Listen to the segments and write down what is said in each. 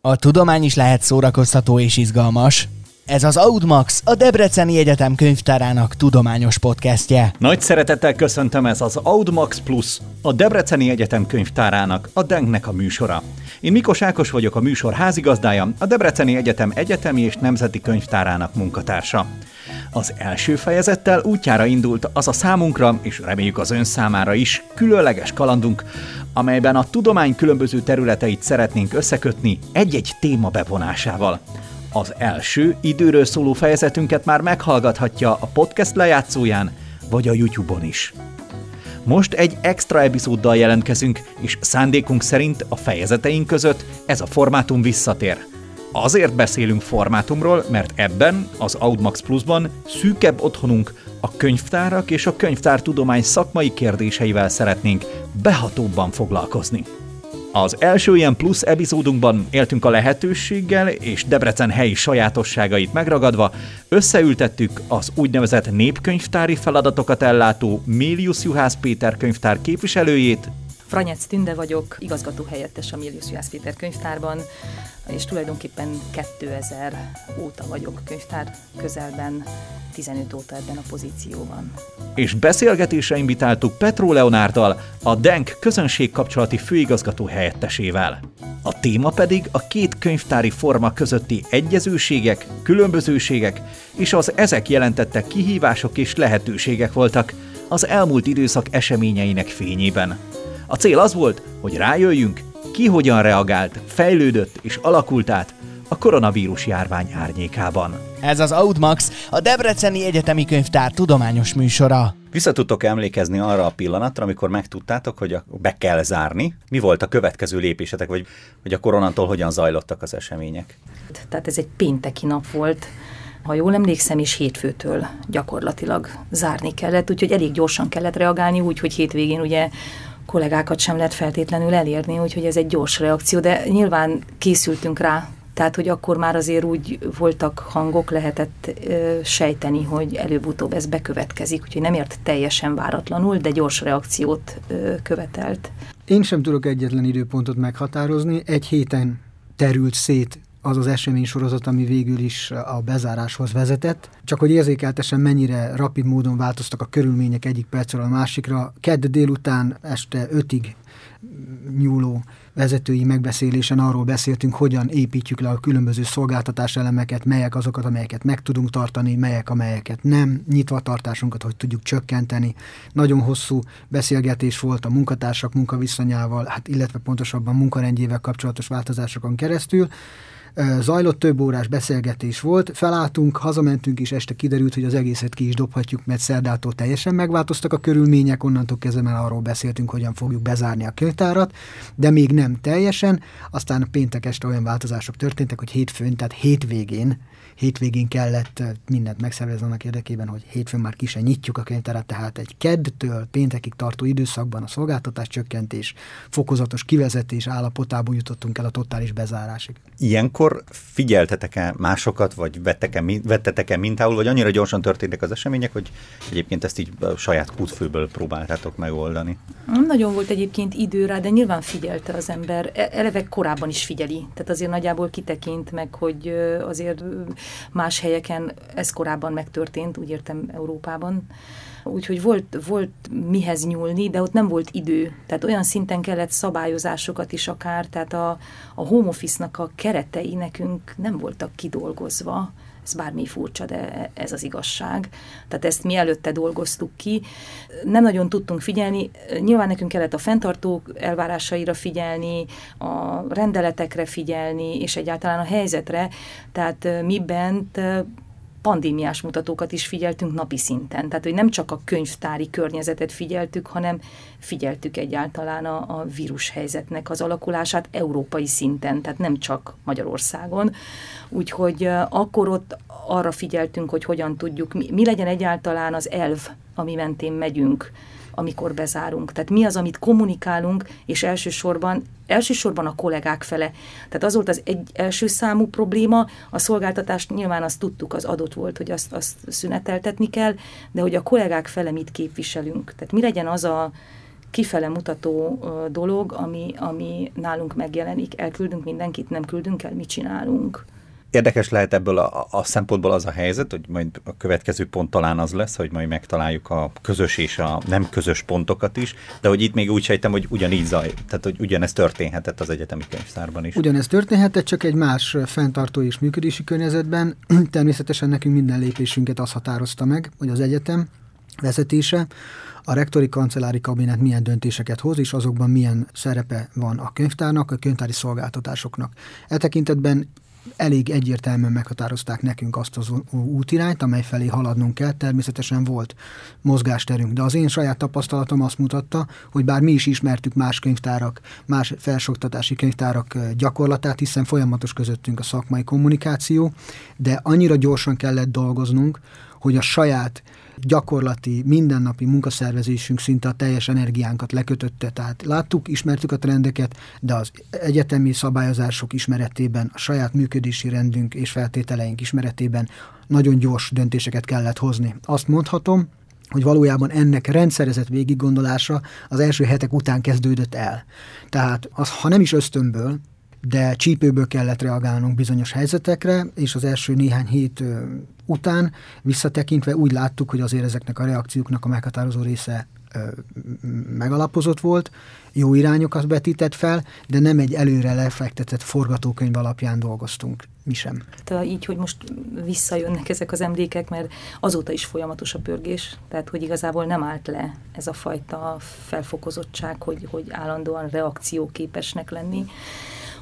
A tudomány is lehet szórakoztató és izgalmas. Ez az Audmax, a Debreceni Egyetem könyvtárának tudományos podcastje. Nagy szeretettel köszöntöm ez az Audmax Plus, a Debreceni Egyetem könyvtárának, a Denknek a műsora. Én Mikos Ákos vagyok a műsor házigazdája, a Debreceni Egyetem egyetemi és nemzeti könyvtárának munkatársa. Az első fejezettel útjára indult az a számunkra, és reméljük az ön számára is, különleges kalandunk, amelyben a tudomány különböző területeit szeretnénk összekötni egy-egy téma bevonásával. Az első időről szóló fejezetünket már meghallgathatja a podcast lejátszóján, vagy a YouTube-on is. Most egy extra epizóddal jelentkezünk, és szándékunk szerint a fejezeteink között ez a formátum visszatér – Azért beszélünk formátumról, mert ebben, az Audmax Plusban szűkebb otthonunk a könyvtárak és a könyvtártudomány szakmai kérdéseivel szeretnénk behatóbban foglalkozni. Az első ilyen plusz epizódunkban éltünk a lehetőséggel, és Debrecen helyi sajátosságait megragadva, összeültettük az úgynevezett népkönyvtári feladatokat ellátó Mélius Juhász Péter könyvtár képviselőjét, Franyec Tünde vagyok, igazgató helyettes a Milius Juhász Péter könyvtárban, és tulajdonképpen 2000 óta vagyok könyvtár közelben, 15 óta ebben a pozícióban. És beszélgetésre invitáltuk Petró Leonárdal, a DENK közönségkapcsolati főigazgató helyettesével. A téma pedig a két könyvtári forma közötti egyezőségek, különbözőségek és az ezek jelentettek kihívások és lehetőségek voltak az elmúlt időszak eseményeinek fényében. A cél az volt, hogy rájöjjünk, ki hogyan reagált, fejlődött és alakult át a koronavírus járvány árnyékában. Ez az Audmax, a Debreceni Egyetemi Könyvtár tudományos műsora. Vissza tudtok emlékezni arra a pillanatra, amikor megtudtátok, hogy be kell zárni? Mi volt a következő lépésetek, vagy hogy a koronától hogyan zajlottak az események? Tehát ez egy pénteki nap volt, ha jól emlékszem, és hétfőtől gyakorlatilag zárni kellett, úgyhogy elég gyorsan kellett reagálni, úgyhogy hétvégén ugye kollégákat sem lehet feltétlenül elérni, úgyhogy ez egy gyors reakció, de nyilván készültünk rá, tehát, hogy akkor már azért úgy voltak hangok, lehetett ö, sejteni, hogy előbb-utóbb ez bekövetkezik, úgyhogy nem ért teljesen váratlanul, de gyors reakciót ö, követelt. Én sem tudok egyetlen időpontot meghatározni. Egy héten terült szét az az esemény sorozat, ami végül is a bezáráshoz vezetett. Csak hogy érzékeltesen mennyire rapid módon változtak a körülmények egyik percről a másikra. Kedd délután este ötig nyúló vezetői megbeszélésen arról beszéltünk, hogyan építjük le a különböző szolgáltatás elemeket, melyek azokat, amelyeket meg tudunk tartani, melyek, amelyeket nem, nyitva tartásunkat, hogy tudjuk csökkenteni. Nagyon hosszú beszélgetés volt a munkatársak munkaviszonyával, hát illetve pontosabban munkarendjével kapcsolatos változásokon keresztül zajlott több órás beszélgetés volt, felálltunk, hazamentünk, és este kiderült, hogy az egészet ki is dobhatjuk, mert szerdától teljesen megváltoztak a körülmények, onnantól kezdve már arról beszéltünk, hogyan fogjuk bezárni a könyvtárat, de még nem teljesen, aztán péntek este olyan változások történtek, hogy hétfőn, tehát hétvégén hétvégén kellett mindent megszervezni annak érdekében, hogy hétfőn már ki se nyitjuk a könyvtárat, tehát egy keddtől péntekig tartó időszakban a szolgáltatás csökkentés, fokozatos kivezetés állapotából jutottunk el a totális bezárásig. Ilyenkor figyeltetek-e másokat, vagy vettek-e, vettetek-e mintául, vagy annyira gyorsan történtek az események, hogy egyébként ezt így a saját kútfőből próbáltátok megoldani? Nagyon volt egyébként idő rá, de nyilván figyelte az ember. E, eleve korábban is figyeli. Tehát azért nagyjából kitekint meg, hogy azért Más helyeken ez korábban megtörtént, úgy értem Európában. Úgyhogy volt, volt mihez nyúlni, de ott nem volt idő. Tehát olyan szinten kellett szabályozásokat is akár, tehát a, a home office-nak a keretei nekünk nem voltak kidolgozva, ez bármi furcsa, de ez az igazság. Tehát ezt mi előtte dolgoztuk ki. Nem nagyon tudtunk figyelni. Nyilván nekünk kellett a fenntartók elvárásaira figyelni, a rendeletekre figyelni, és egyáltalán a helyzetre. Tehát mi bent pandémiás mutatókat is figyeltünk napi szinten. Tehát, hogy nem csak a könyvtári környezetet figyeltük, hanem figyeltük egyáltalán a, a vírus helyzetnek az alakulását európai szinten, tehát nem csak Magyarországon. Úgyhogy akkor ott arra figyeltünk, hogy hogyan tudjuk, mi, mi legyen egyáltalán az elv, ami mentén megyünk amikor bezárunk. Tehát mi az, amit kommunikálunk, és elsősorban, elsősorban a kollégák fele. Tehát az volt az egy első számú probléma, a szolgáltatást nyilván azt tudtuk, az adott volt, hogy azt, azt szüneteltetni kell, de hogy a kollégák fele mit képviselünk. Tehát mi legyen az a kifele mutató dolog, ami, ami nálunk megjelenik. Elküldünk mindenkit, nem küldünk el, mit csinálunk. Érdekes lehet ebből a, a szempontból az a helyzet, hogy majd a következő pont talán az lesz, hogy majd megtaláljuk a közös és a nem közös pontokat is, de hogy itt még úgy sejtem, hogy ugyanígy zaj, tehát hogy ugyanez történhetett az egyetemi könyvtárban is. Ugyanez történhetett, csak egy más fenntartó és működési környezetben. Természetesen nekünk minden lépésünket az határozta meg, hogy az egyetem vezetése, a rektori kancellári kabinet milyen döntéseket hoz, és azokban milyen szerepe van a könyvtárnak, a könyvtári szolgáltatásoknak. E tekintetben elég egyértelműen meghatározták nekünk azt az útirányt, amely felé haladnunk kell. Természetesen volt mozgásterünk, de az én saját tapasztalatom azt mutatta, hogy bár mi is ismertük más könyvtárak, más felsoktatási könyvtárak gyakorlatát, hiszen folyamatos közöttünk a szakmai kommunikáció, de annyira gyorsan kellett dolgoznunk, hogy a saját gyakorlati, mindennapi munkaszervezésünk szinte a teljes energiánkat lekötötte. Tehát láttuk, ismertük a trendeket, de az egyetemi szabályozások ismeretében, a saját működési rendünk és feltételeink ismeretében nagyon gyors döntéseket kellett hozni. Azt mondhatom, hogy valójában ennek rendszerezett végiggondolása az első hetek után kezdődött el. Tehát az, ha nem is ösztönből, de csípőből kellett reagálnunk bizonyos helyzetekre, és az első néhány hét után visszatekintve úgy láttuk, hogy azért ezeknek a reakcióknak a meghatározó része megalapozott volt, jó irányokat betített fel, de nem egy előre lefektetett forgatókönyv alapján dolgoztunk mi sem. Tehát így, hogy most visszajönnek ezek az emlékek, mert azóta is folyamatos a pörgés, tehát hogy igazából nem állt le ez a fajta felfokozottság, hogy, hogy állandóan reakcióképesnek lenni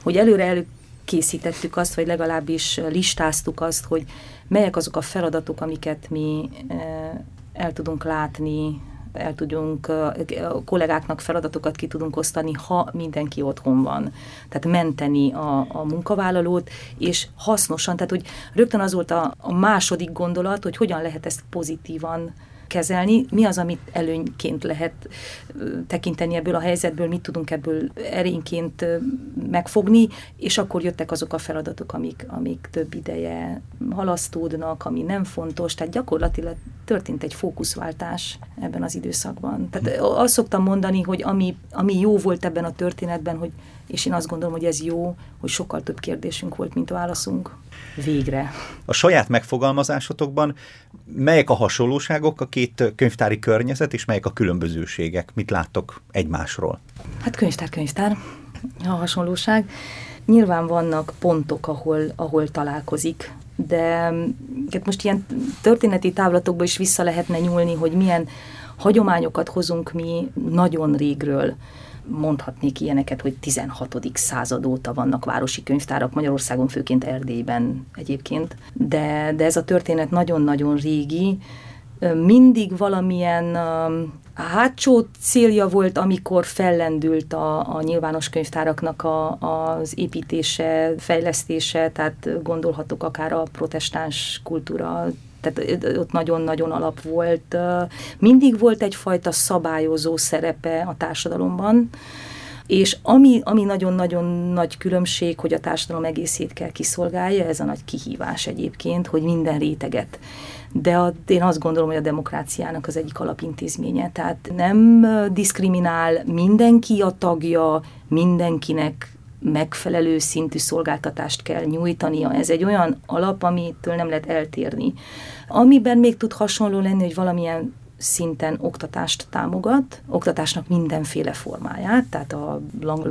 hogy előre előkészítettük azt, vagy legalábbis listáztuk azt, hogy melyek azok a feladatok, amiket mi eh, el tudunk látni, el tudjunk, a kollégáknak feladatokat ki tudunk osztani, ha mindenki otthon van. Tehát menteni a, a munkavállalót, és hasznosan, tehát hogy rögtön az volt a, a második gondolat, hogy hogyan lehet ezt pozitívan kezelni, mi az, amit előnyként lehet tekinteni ebből a helyzetből, mit tudunk ebből erényként megfogni, és akkor jöttek azok a feladatok, amik, amik több ideje halasztódnak, ami nem fontos, tehát gyakorlatilag történt egy fókuszváltás ebben az időszakban. Tehát azt szoktam mondani, hogy ami, ami jó volt ebben a történetben, hogy és én azt gondolom, hogy ez jó, hogy sokkal több kérdésünk volt, mint válaszunk. Végre. A saját megfogalmazásotokban melyek a hasonlóságok a két könyvtári környezet, és melyek a különbözőségek? Mit láttok egymásról? Hát könyvtár, könyvtár a hasonlóság. Nyilván vannak pontok, ahol, ahol találkozik, de hát most ilyen történeti távlatokba is vissza lehetne nyúlni, hogy milyen hagyományokat hozunk mi nagyon régről mondhatnék ilyeneket, hogy 16. század óta vannak városi könyvtárak Magyarországon, főként Erdélyben egyébként, de, de ez a történet nagyon-nagyon régi, mindig valamilyen hátsó célja volt, amikor fellendült a, a nyilvános könyvtáraknak a, az építése, fejlesztése, tehát gondolhatok akár a protestáns kultúra tehát ott nagyon-nagyon alap volt. Mindig volt egyfajta szabályozó szerepe a társadalomban, és ami, ami nagyon-nagyon nagy különbség, hogy a társadalom egészét kell kiszolgálja, ez a nagy kihívás egyébként, hogy minden réteget. De a, én azt gondolom, hogy a demokráciának az egyik alapintézménye. Tehát nem diszkriminál mindenki a tagja, mindenkinek megfelelő szintű szolgáltatást kell nyújtania. Ez egy olyan alap, amitől nem lehet eltérni. Amiben még tud hasonló lenni, hogy valamilyen szinten oktatást támogat, oktatásnak mindenféle formáját, tehát a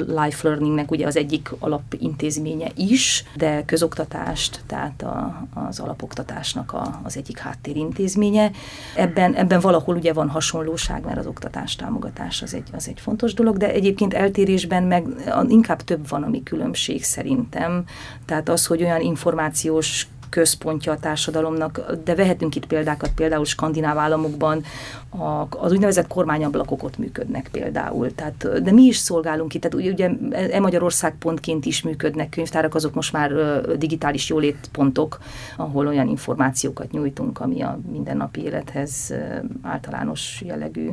life learningnek ugye az egyik alapintézménye is, de közoktatást, tehát a, az alapoktatásnak a, az egyik háttérintézménye. Ebben, ebben valahol ugye van hasonlóság, mert az oktatás támogatás az egy, az egy fontos dolog, de egyébként eltérésben meg inkább több van, ami különbség szerintem. Tehát az, hogy olyan információs központja a társadalomnak, de vehetünk itt példákat, például skandináv államokban a, az úgynevezett kormányablakok ott működnek például. Tehát, de mi is szolgálunk itt, tehát ugye e Magyarország pontként is működnek könyvtárak, azok most már digitális jólétpontok, ahol olyan információkat nyújtunk, ami a mindennapi élethez általános jellegű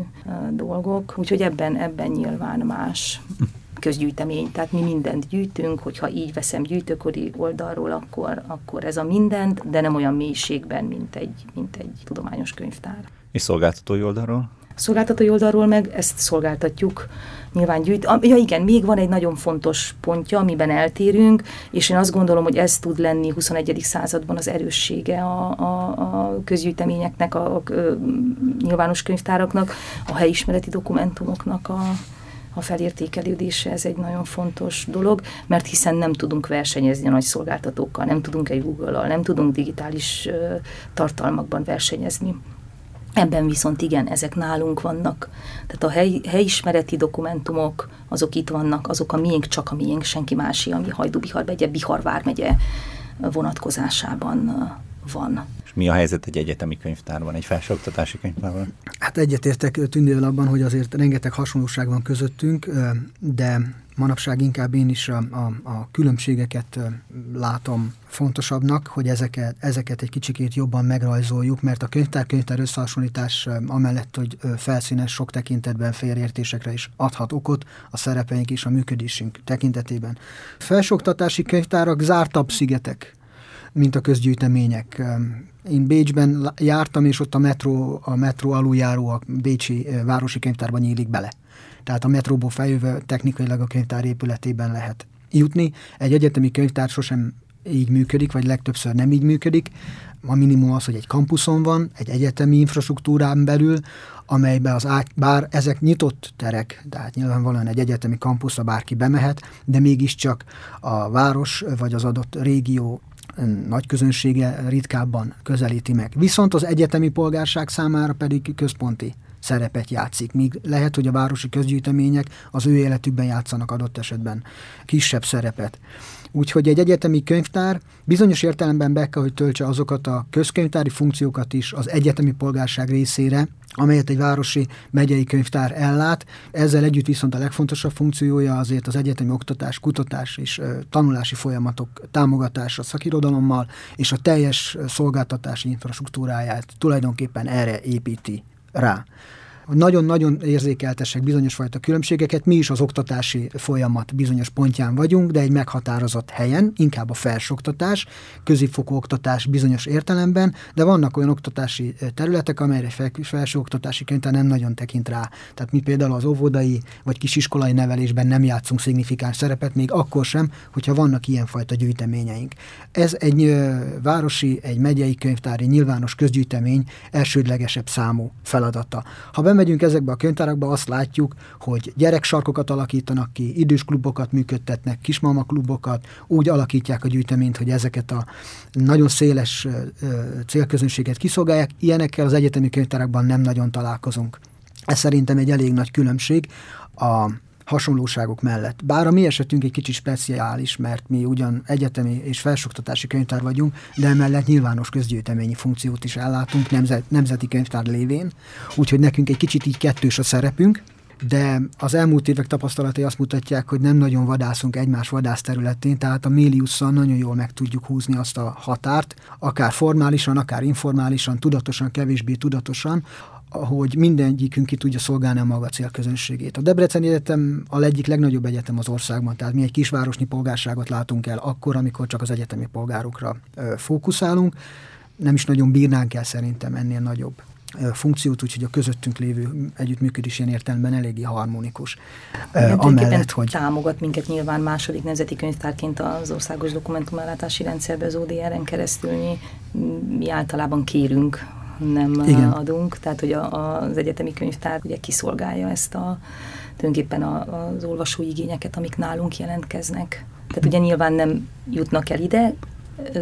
dolgok. Úgyhogy ebben, ebben nyilván más közgyűjtemény, tehát mi mindent gyűjtünk, hogyha így veszem gyűjtőkori oldalról, akkor, akkor ez a mindent, de nem olyan mélységben, mint egy, mint egy tudományos könyvtár. És szolgáltatói oldalról? Szolgáltatói oldalról meg ezt szolgáltatjuk, nyilván gyűjt. Ja igen, még van egy nagyon fontos pontja, amiben eltérünk, és én azt gondolom, hogy ez tud lenni 21. században az erőssége a, a, a közgyűjteményeknek, a, a, a nyilvános könyvtáraknak, a helyismereti dokumentumoknak a, a felértékelődése, ez egy nagyon fontos dolog, mert hiszen nem tudunk versenyezni a nagy szolgáltatókkal, nem tudunk egy Google-al, nem tudunk digitális uh, tartalmakban versenyezni. Ebben viszont igen, ezek nálunk vannak. Tehát a hely, helyismereti dokumentumok, azok itt vannak, azok a miénk, csak a miénk, senki másé, ami Hajdú-Bihar megye, Bihar vármegye vonatkozásában van. És mi a helyzet egy egyetemi könyvtárban, egy felsőoktatási könyvtárban? Hát egyetértek Tündével abban, hogy azért rengeteg hasonlóság van közöttünk, de manapság inkább én is a, a, a különbségeket látom fontosabbnak, hogy ezeket, ezeket egy kicsikét jobban megrajzoljuk, mert a könyvtár-könyvtár összehasonlítás amellett, hogy felszínes sok tekintetben félreértésekre is adhat okot a szerepeink és a működésünk tekintetében. Felsőoktatási könyvtárak zártabb szigetek, mint a közgyűjtemények. Én Bécsben jártam, és ott a metró, a metró aluljáró a Bécsi városi könyvtárban nyílik bele. Tehát a metróból feljövő technikailag a könyvtár épületében lehet jutni. Egy egyetemi könyvtár sosem így működik, vagy legtöbbször nem így működik. A minimum az, hogy egy kampuszon van, egy egyetemi infrastruktúrán belül, amelybe az át, bár ezek nyitott terek, tehát nyilvánvalóan egy egyetemi kampuszra bárki bemehet, de mégiscsak a város vagy az adott régió nagy közönsége ritkábban közelíti meg. Viszont az egyetemi polgárság számára pedig központi szerepet játszik, míg lehet, hogy a városi közgyűjtemények az ő életükben játszanak adott esetben kisebb szerepet. Úgyhogy egy egyetemi könyvtár bizonyos értelemben be kell, hogy töltse azokat a közkönyvtári funkciókat is az egyetemi polgárság részére, amelyet egy városi megyei könyvtár ellát. Ezzel együtt viszont a legfontosabb funkciója azért az egyetemi oktatás, kutatás és tanulási folyamatok támogatása szakirodalommal, és a teljes szolgáltatási infrastruktúráját tulajdonképpen erre építi rá nagyon-nagyon érzékeltesek bizonyos fajta különbségeket, mi is az oktatási folyamat bizonyos pontján vagyunk, de egy meghatározott helyen, inkább a felsoktatás, középfokú oktatás bizonyos értelemben, de vannak olyan oktatási területek, amelyre felsőoktatási könyvtár nem nagyon tekint rá. Tehát mi például az óvodai vagy kisiskolai nevelésben nem játszunk szignifikáns szerepet, még akkor sem, hogyha vannak ilyenfajta gyűjteményeink. Ez egy városi, egy megyei könyvtári nyilvános közgyűjtemény elsődlegesebb számú feladata. Ha bemegyünk ezekbe a könyvtárakba, azt látjuk, hogy gyereksarkokat alakítanak ki, idős klubokat működtetnek, kismama klubokat, úgy alakítják a gyűjteményt, hogy ezeket a nagyon széles célközönséget kiszolgálják. Ilyenekkel az egyetemi könyvtárakban nem nagyon találkozunk. Ez szerintem egy elég nagy különbség a hasonlóságok mellett. Bár a mi esetünk egy kicsit speciális, mert mi ugyan egyetemi és felsoktatási könyvtár vagyunk, de emellett nyilvános közgyűjteményi funkciót is ellátunk nemzet, nemzeti könyvtár lévén, úgyhogy nekünk egy kicsit így kettős a szerepünk, de az elmúlt évek tapasztalatai azt mutatják, hogy nem nagyon vadászunk egymás vadászterületén, tehát a méliusszal nagyon jól meg tudjuk húzni azt a határt, akár formálisan, akár informálisan, tudatosan, kevésbé tudatosan, hogy mindegyikünk ki tudja szolgálni a maga célközönségét. A Debreceni Egyetem a egyik legnagyobb egyetem az országban, tehát mi egy kisvárosnyi polgárságot látunk el akkor, amikor csak az egyetemi polgárokra fókuszálunk. Nem is nagyon bírnánk el szerintem ennél nagyobb funkciót, úgyhogy a közöttünk lévő együttműködés ilyen értelemben eléggé harmonikus. Igen, Amellett, hogy... támogat minket nyilván második nemzeti könyvtárként az országos dokumentumellátási rendszerbe az ODR-en keresztül. Mi, mi általában kérünk nem Igen. adunk, tehát hogy a, az egyetemi könyvtár ugye kiszolgálja ezt a tulajdonképpen a, az olvasói igényeket, amik nálunk jelentkeznek. Tehát ugye nyilván nem jutnak el ide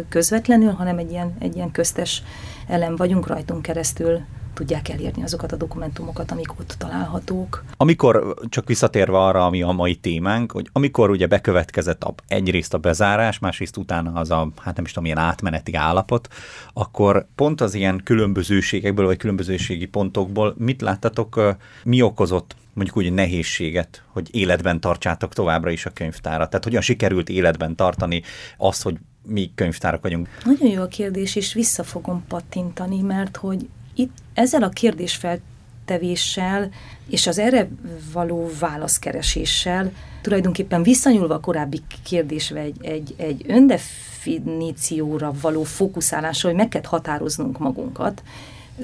közvetlenül, hanem egy ilyen, egy ilyen köztes elem vagyunk rajtunk keresztül tudják elérni azokat a dokumentumokat, amik ott találhatók. Amikor, csak visszatérve arra, ami a mai témánk, hogy amikor ugye bekövetkezett a, egyrészt a bezárás, másrészt utána az a, hát nem is tudom, ilyen átmeneti állapot, akkor pont az ilyen különbözőségekből, vagy különbözőségi pontokból mit láttatok, mi okozott mondjuk úgy nehézséget, hogy életben tartsátok továbbra is a könyvtárat? Tehát hogyan sikerült életben tartani azt, hogy mi könyvtárak vagyunk? Nagyon jó a kérdés, és vissza fogom pattintani, mert hogy ezzel a kérdésfeltevéssel és az erre való válaszkereséssel tulajdonképpen visszanyúlva a korábbi kérdésre egy, egy, egy öndefinícióra való fókuszálásra, hogy meg kell határoznunk magunkat,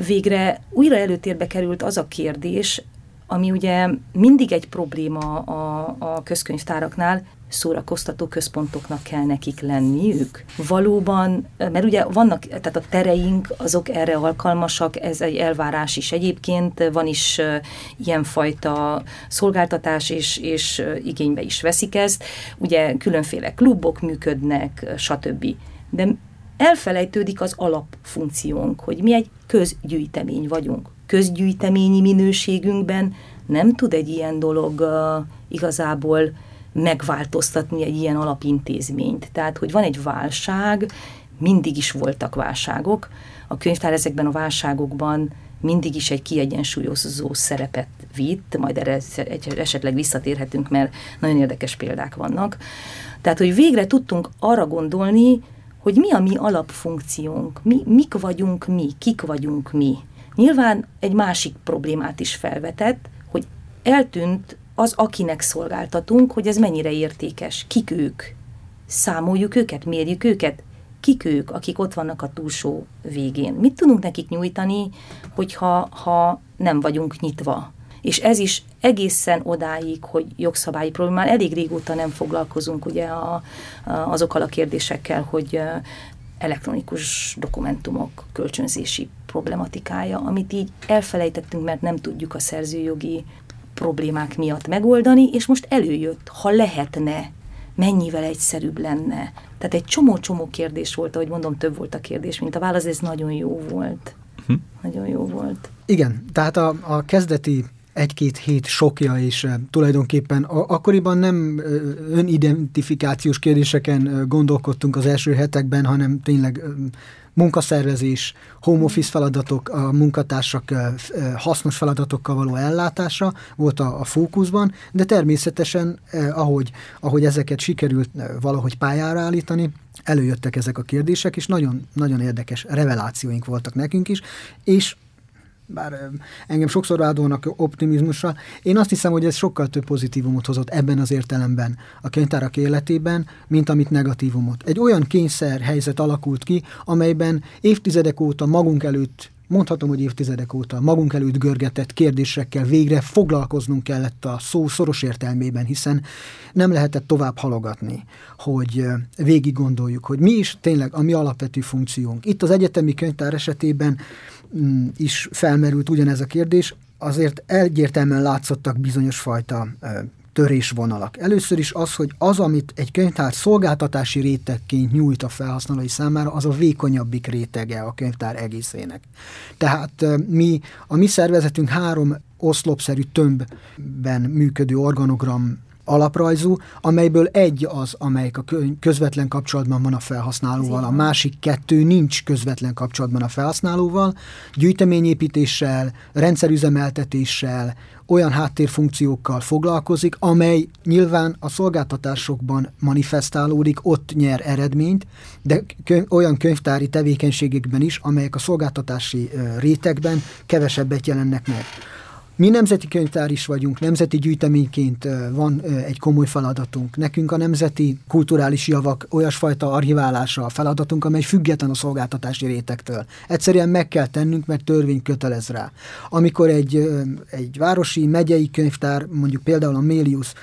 végre újra előtérbe került az a kérdés, ami ugye mindig egy probléma a, a közkönyvtáraknál, szórakoztató központoknak kell nekik lenniük. Valóban, mert ugye vannak, tehát a tereink azok erre alkalmasak, ez egy elvárás is egyébként, van is ilyenfajta szolgáltatás, és, és igénybe is veszik ezt. Ugye különféle klubok működnek, stb. De elfelejtődik az alapfunkciónk, hogy mi egy közgyűjtemény vagyunk. Közgyűjteményi minőségünkben nem tud egy ilyen dolog uh, igazából megváltoztatni egy ilyen alapintézményt. Tehát, hogy van egy válság, mindig is voltak válságok. A könyvtár ezekben a válságokban mindig is egy kiegyensúlyozó szerepet vitt, majd erre esetleg visszatérhetünk, mert nagyon érdekes példák vannak. Tehát, hogy végre tudtunk arra gondolni, hogy mi a mi alapfunkciónk, mi, mik vagyunk mi, kik vagyunk mi. Nyilván egy másik problémát is felvetett, hogy eltűnt az, akinek szolgáltatunk, hogy ez mennyire értékes. Kik ők? Számoljuk őket, mérjük őket? Kik ők, akik ott vannak a túlsó végén? Mit tudunk nekik nyújtani, hogyha ha nem vagyunk nyitva? És ez is egészen odáig, hogy jogszabályi problémál, elég régóta nem foglalkozunk ugye a, a, azokkal a kérdésekkel, hogy elektronikus dokumentumok kölcsönzési problematikája, amit így elfelejtettünk, mert nem tudjuk a szerzőjogi problémák miatt megoldani, és most előjött, ha lehetne, mennyivel egyszerűbb lenne. Tehát egy csomó-csomó kérdés volt, ahogy mondom, több volt a kérdés, mint a válasz, ez nagyon jó volt. Hm. Nagyon jó volt. Igen, tehát a, a kezdeti egy-két hét sokja, és tulajdonképpen akkoriban nem önidentifikációs kérdéseken gondolkodtunk az első hetekben, hanem tényleg munkaszervezés, home office feladatok, a munkatársak hasznos feladatokkal való ellátása volt a, a fókuszban, de természetesen, ahogy, ahogy ezeket sikerült valahogy pályára állítani, előjöttek ezek a kérdések, és nagyon, nagyon érdekes revelációink voltak nekünk is, és bár engem sokszor vádolnak optimizmussal, én azt hiszem, hogy ez sokkal több pozitívumot hozott ebben az értelemben a könyvtárak életében, mint amit negatívumot. Egy olyan kényszer helyzet alakult ki, amelyben évtizedek óta magunk előtt mondhatom, hogy évtizedek óta magunk előtt görgetett kérdésekkel végre foglalkoznunk kellett a szó szoros értelmében, hiszen nem lehetett tovább halogatni, hogy végig gondoljuk, hogy mi is tényleg a mi alapvető funkciónk. Itt az egyetemi könyvtár esetében is felmerült ugyanez a kérdés, azért egyértelműen látszottak bizonyos fajta törésvonalak. Először is az, hogy az, amit egy könyvtár szolgáltatási rétegként nyújt a felhasználói számára, az a vékonyabbik rétege a könyvtár egészének. Tehát mi, a mi szervezetünk három oszlopszerű tömbben működő organogram alaprajzú, amelyből egy az, amelyik a közvetlen kapcsolatban van a felhasználóval, a másik kettő nincs közvetlen kapcsolatban a felhasználóval, gyűjteményépítéssel, rendszerüzemeltetéssel, olyan háttérfunkciókkal foglalkozik, amely nyilván a szolgáltatásokban manifestálódik, ott nyer eredményt, de könyv, olyan könyvtári tevékenységekben is, amelyek a szolgáltatási rétegben kevesebbet jelennek meg. Mi nemzeti könyvtár is vagyunk, nemzeti gyűjteményként van egy komoly feladatunk. Nekünk a nemzeti kulturális javak olyasfajta archiválása a feladatunk, amely független a szolgáltatási rétektől. Egyszerűen meg kell tennünk, mert törvény kötelez rá. Amikor egy, egy városi, megyei könyvtár, mondjuk például a Mélius,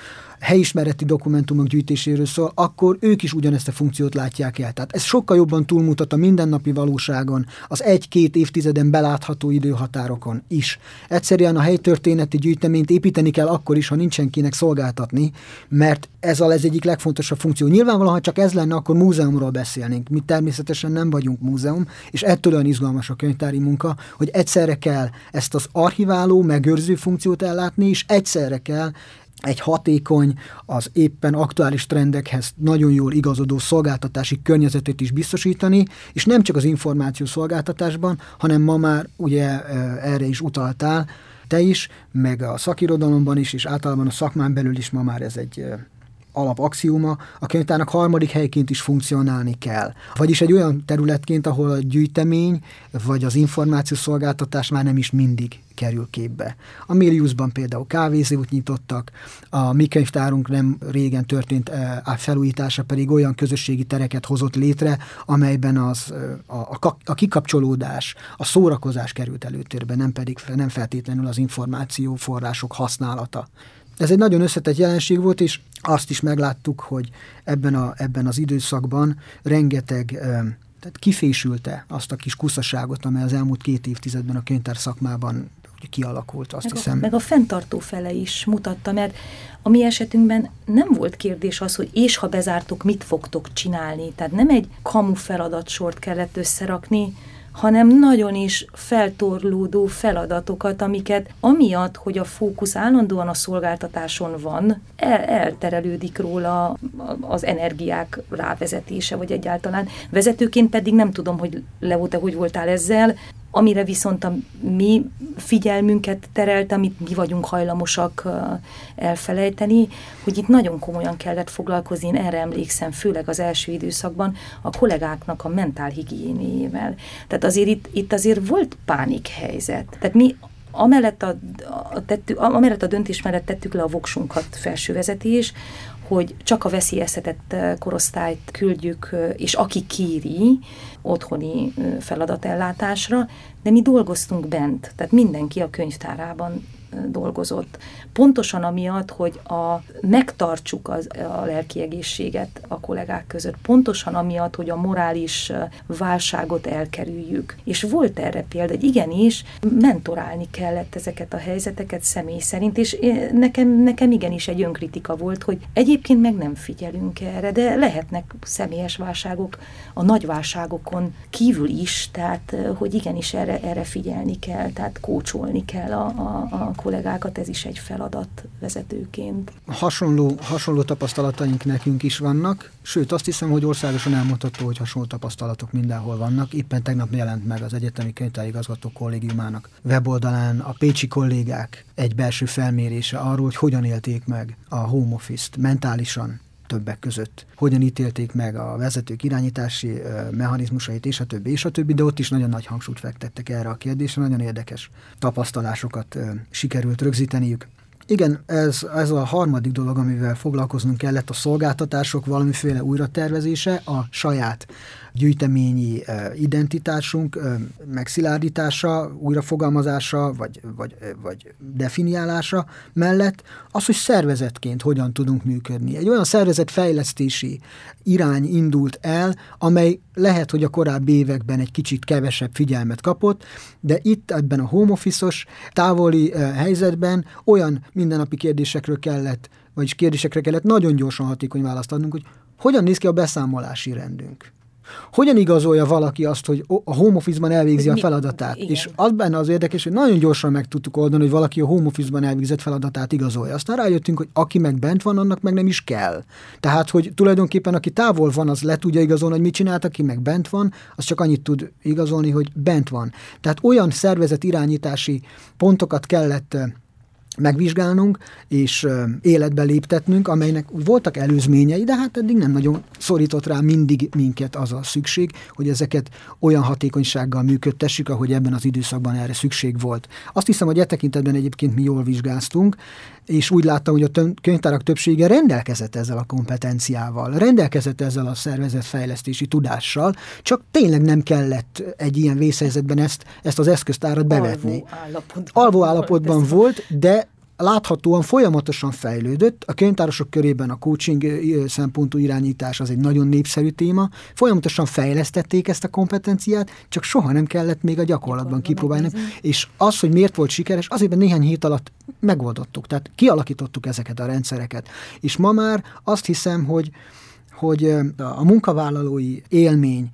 helyismereti dokumentumok gyűjtéséről szól, akkor ők is ugyanezt a funkciót látják el. Tehát ez sokkal jobban túlmutat a mindennapi valóságon, az egy-két évtizeden belátható időhatárokon is. Egyszerűen a helytörténeti gyűjteményt építeni kell akkor is, ha nincsen kinek szolgáltatni, mert ez az egyik legfontosabb funkció. Nyilvánvalóan, ha csak ez lenne, akkor múzeumról beszélnénk. Mi természetesen nem vagyunk múzeum, és ettől olyan izgalmas a könyvtári munka, hogy egyszerre kell ezt az archiváló, megőrző funkciót ellátni, és egyszerre kell egy hatékony, az éppen aktuális trendekhez nagyon jól igazodó szolgáltatási környezetet is biztosítani, és nem csak az információ szolgáltatásban, hanem ma már ugye erre is utaltál, te is, meg a szakirodalomban is, és általában a szakmán belül is ma már ez egy alapaxióma, a könyvtárnak harmadik helyként is funkcionálni kell. Vagyis egy olyan területként, ahol a gyűjtemény vagy az információszolgáltatás már nem is mindig kerül képbe. A Miliusban például kávézót nyitottak, a mi könyvtárunk nem régen történt a felújítása pedig olyan közösségi tereket hozott létre, amelyben az, a, a, a kikapcsolódás, a szórakozás került előtérbe, nem pedig nem feltétlenül az információforrások használata. Ez egy nagyon összetett jelenség volt, és azt is megláttuk, hogy ebben, a, ebben az időszakban rengeteg tehát kifésülte azt a kis kuszaságot, amely az elmúlt két évtizedben a könyvtár szakmában kialakult, azt meg hiszem. A, meg a fenntartó fele is mutatta, mert a mi esetünkben nem volt kérdés az, hogy és ha bezártok, mit fogtok csinálni. Tehát nem egy kamu feladatsort kellett összerakni, hanem nagyon is feltorlódó feladatokat, amiket amiatt, hogy a fókusz állandóan a szolgáltatáson van, el, elterelődik róla az energiák rávezetése, vagy egyáltalán. Vezetőként pedig nem tudom, hogy Leo, te hogy voltál ezzel, amire viszont a mi figyelmünket terelt, amit mi vagyunk hajlamosak elfelejteni, hogy itt nagyon komolyan kellett foglalkozni, én erre emlékszem, főleg az első időszakban, a kollégáknak a mentálhigiénéjével. Tehát azért itt, itt azért volt pánikhelyzet. Tehát mi amellett a, a, tettük, amellett a döntés mellett tettük le a voksunkat felsővezetés, hogy csak a veszélyeztetett korosztályt küldjük, és aki kéri otthoni feladatellátásra, de mi dolgoztunk bent, tehát mindenki a könyvtárában dolgozott. Pontosan amiatt, hogy a, megtartsuk az, a lelki egészséget a kollégák között, pontosan amiatt, hogy a morális válságot elkerüljük. És volt erre példa, hogy igenis mentorálni kellett ezeket a helyzeteket személy szerint, és nekem, nekem igenis egy önkritika volt, hogy egyébként meg nem figyelünk erre, de lehetnek személyes válságok a nagy válságokon kívül is, tehát hogy igenis erre, erre figyelni kell, tehát kócsolni kell a, a, a kollégákat, ez is egy feladat vezetőként. Hasonló, hasonló tapasztalataink nekünk is vannak, sőt azt hiszem, hogy országosan elmondható, hogy hasonló tapasztalatok mindenhol vannak. Éppen tegnap jelent meg az Egyetemi Könyvtárigazgató Kollégiumának weboldalán a pécsi kollégák egy belső felmérése arról, hogy hogyan élték meg a home office-t mentálisan, többek között. Hogyan ítélték meg a vezetők irányítási mechanizmusait, és a többi, és a többi, de ott is nagyon nagy hangsúlyt fektettek erre a kérdésre, nagyon érdekes tapasztalásokat sikerült rögzíteniük. Igen, ez, ez a harmadik dolog, amivel foglalkoznunk kellett, a szolgáltatások valamiféle újratervezése, a saját gyűjteményi identitásunk megszilárdítása, újrafogalmazása, vagy, vagy, vagy definiálása mellett az, hogy szervezetként hogyan tudunk működni. Egy olyan szervezetfejlesztési irány indult el, amely lehet, hogy a korábbi években egy kicsit kevesebb figyelmet kapott, de itt ebben a home office távoli helyzetben olyan mindennapi kérdésekről kellett, vagyis kérdésekre kellett nagyon gyorsan hatékony választ adnunk, hogy hogyan néz ki a beszámolási rendünk. Hogyan igazolja valaki azt, hogy a home office-ban elvégzi a feladatát? Igen. És az benne az érdekes, hogy nagyon gyorsan meg tudtuk oldani, hogy valaki a home office-ban elvégzett feladatát igazolja. Aztán rájöttünk, hogy aki meg bent van, annak meg nem is kell. Tehát, hogy tulajdonképpen aki távol van, az le tudja igazolni, hogy mit csinált, aki meg bent van, az csak annyit tud igazolni, hogy bent van. Tehát olyan szervezet irányítási pontokat kellett megvizsgálnunk és életbe léptetnünk, amelynek voltak előzményei, de hát eddig nem nagyon szorított rá mindig minket az a szükség, hogy ezeket olyan hatékonysággal működtessük, ahogy ebben az időszakban erre szükség volt. Azt hiszem, hogy e tekintetben egyébként mi jól vizsgáztunk, és úgy láttam, hogy a könyvtárak többsége rendelkezett ezzel a kompetenciával, rendelkezett ezzel a szervezetfejlesztési tudással, csak tényleg nem kellett egy ilyen vészhelyzetben ezt, ezt az eszköztárat bevetni. Alvó állapotban, Alvó állapotban volt, de láthatóan folyamatosan fejlődött. A könyvtárosok körében a coaching szempontú irányítás az egy nagyon népszerű téma. Folyamatosan fejlesztették ezt a kompetenciát, csak soha nem kellett még a gyakorlatban kipróbálni. És az, hogy miért volt sikeres, azért néhány hét alatt megoldottuk. Tehát kialakítottuk ezeket a rendszereket. És ma már azt hiszem, hogy hogy a munkavállalói élmény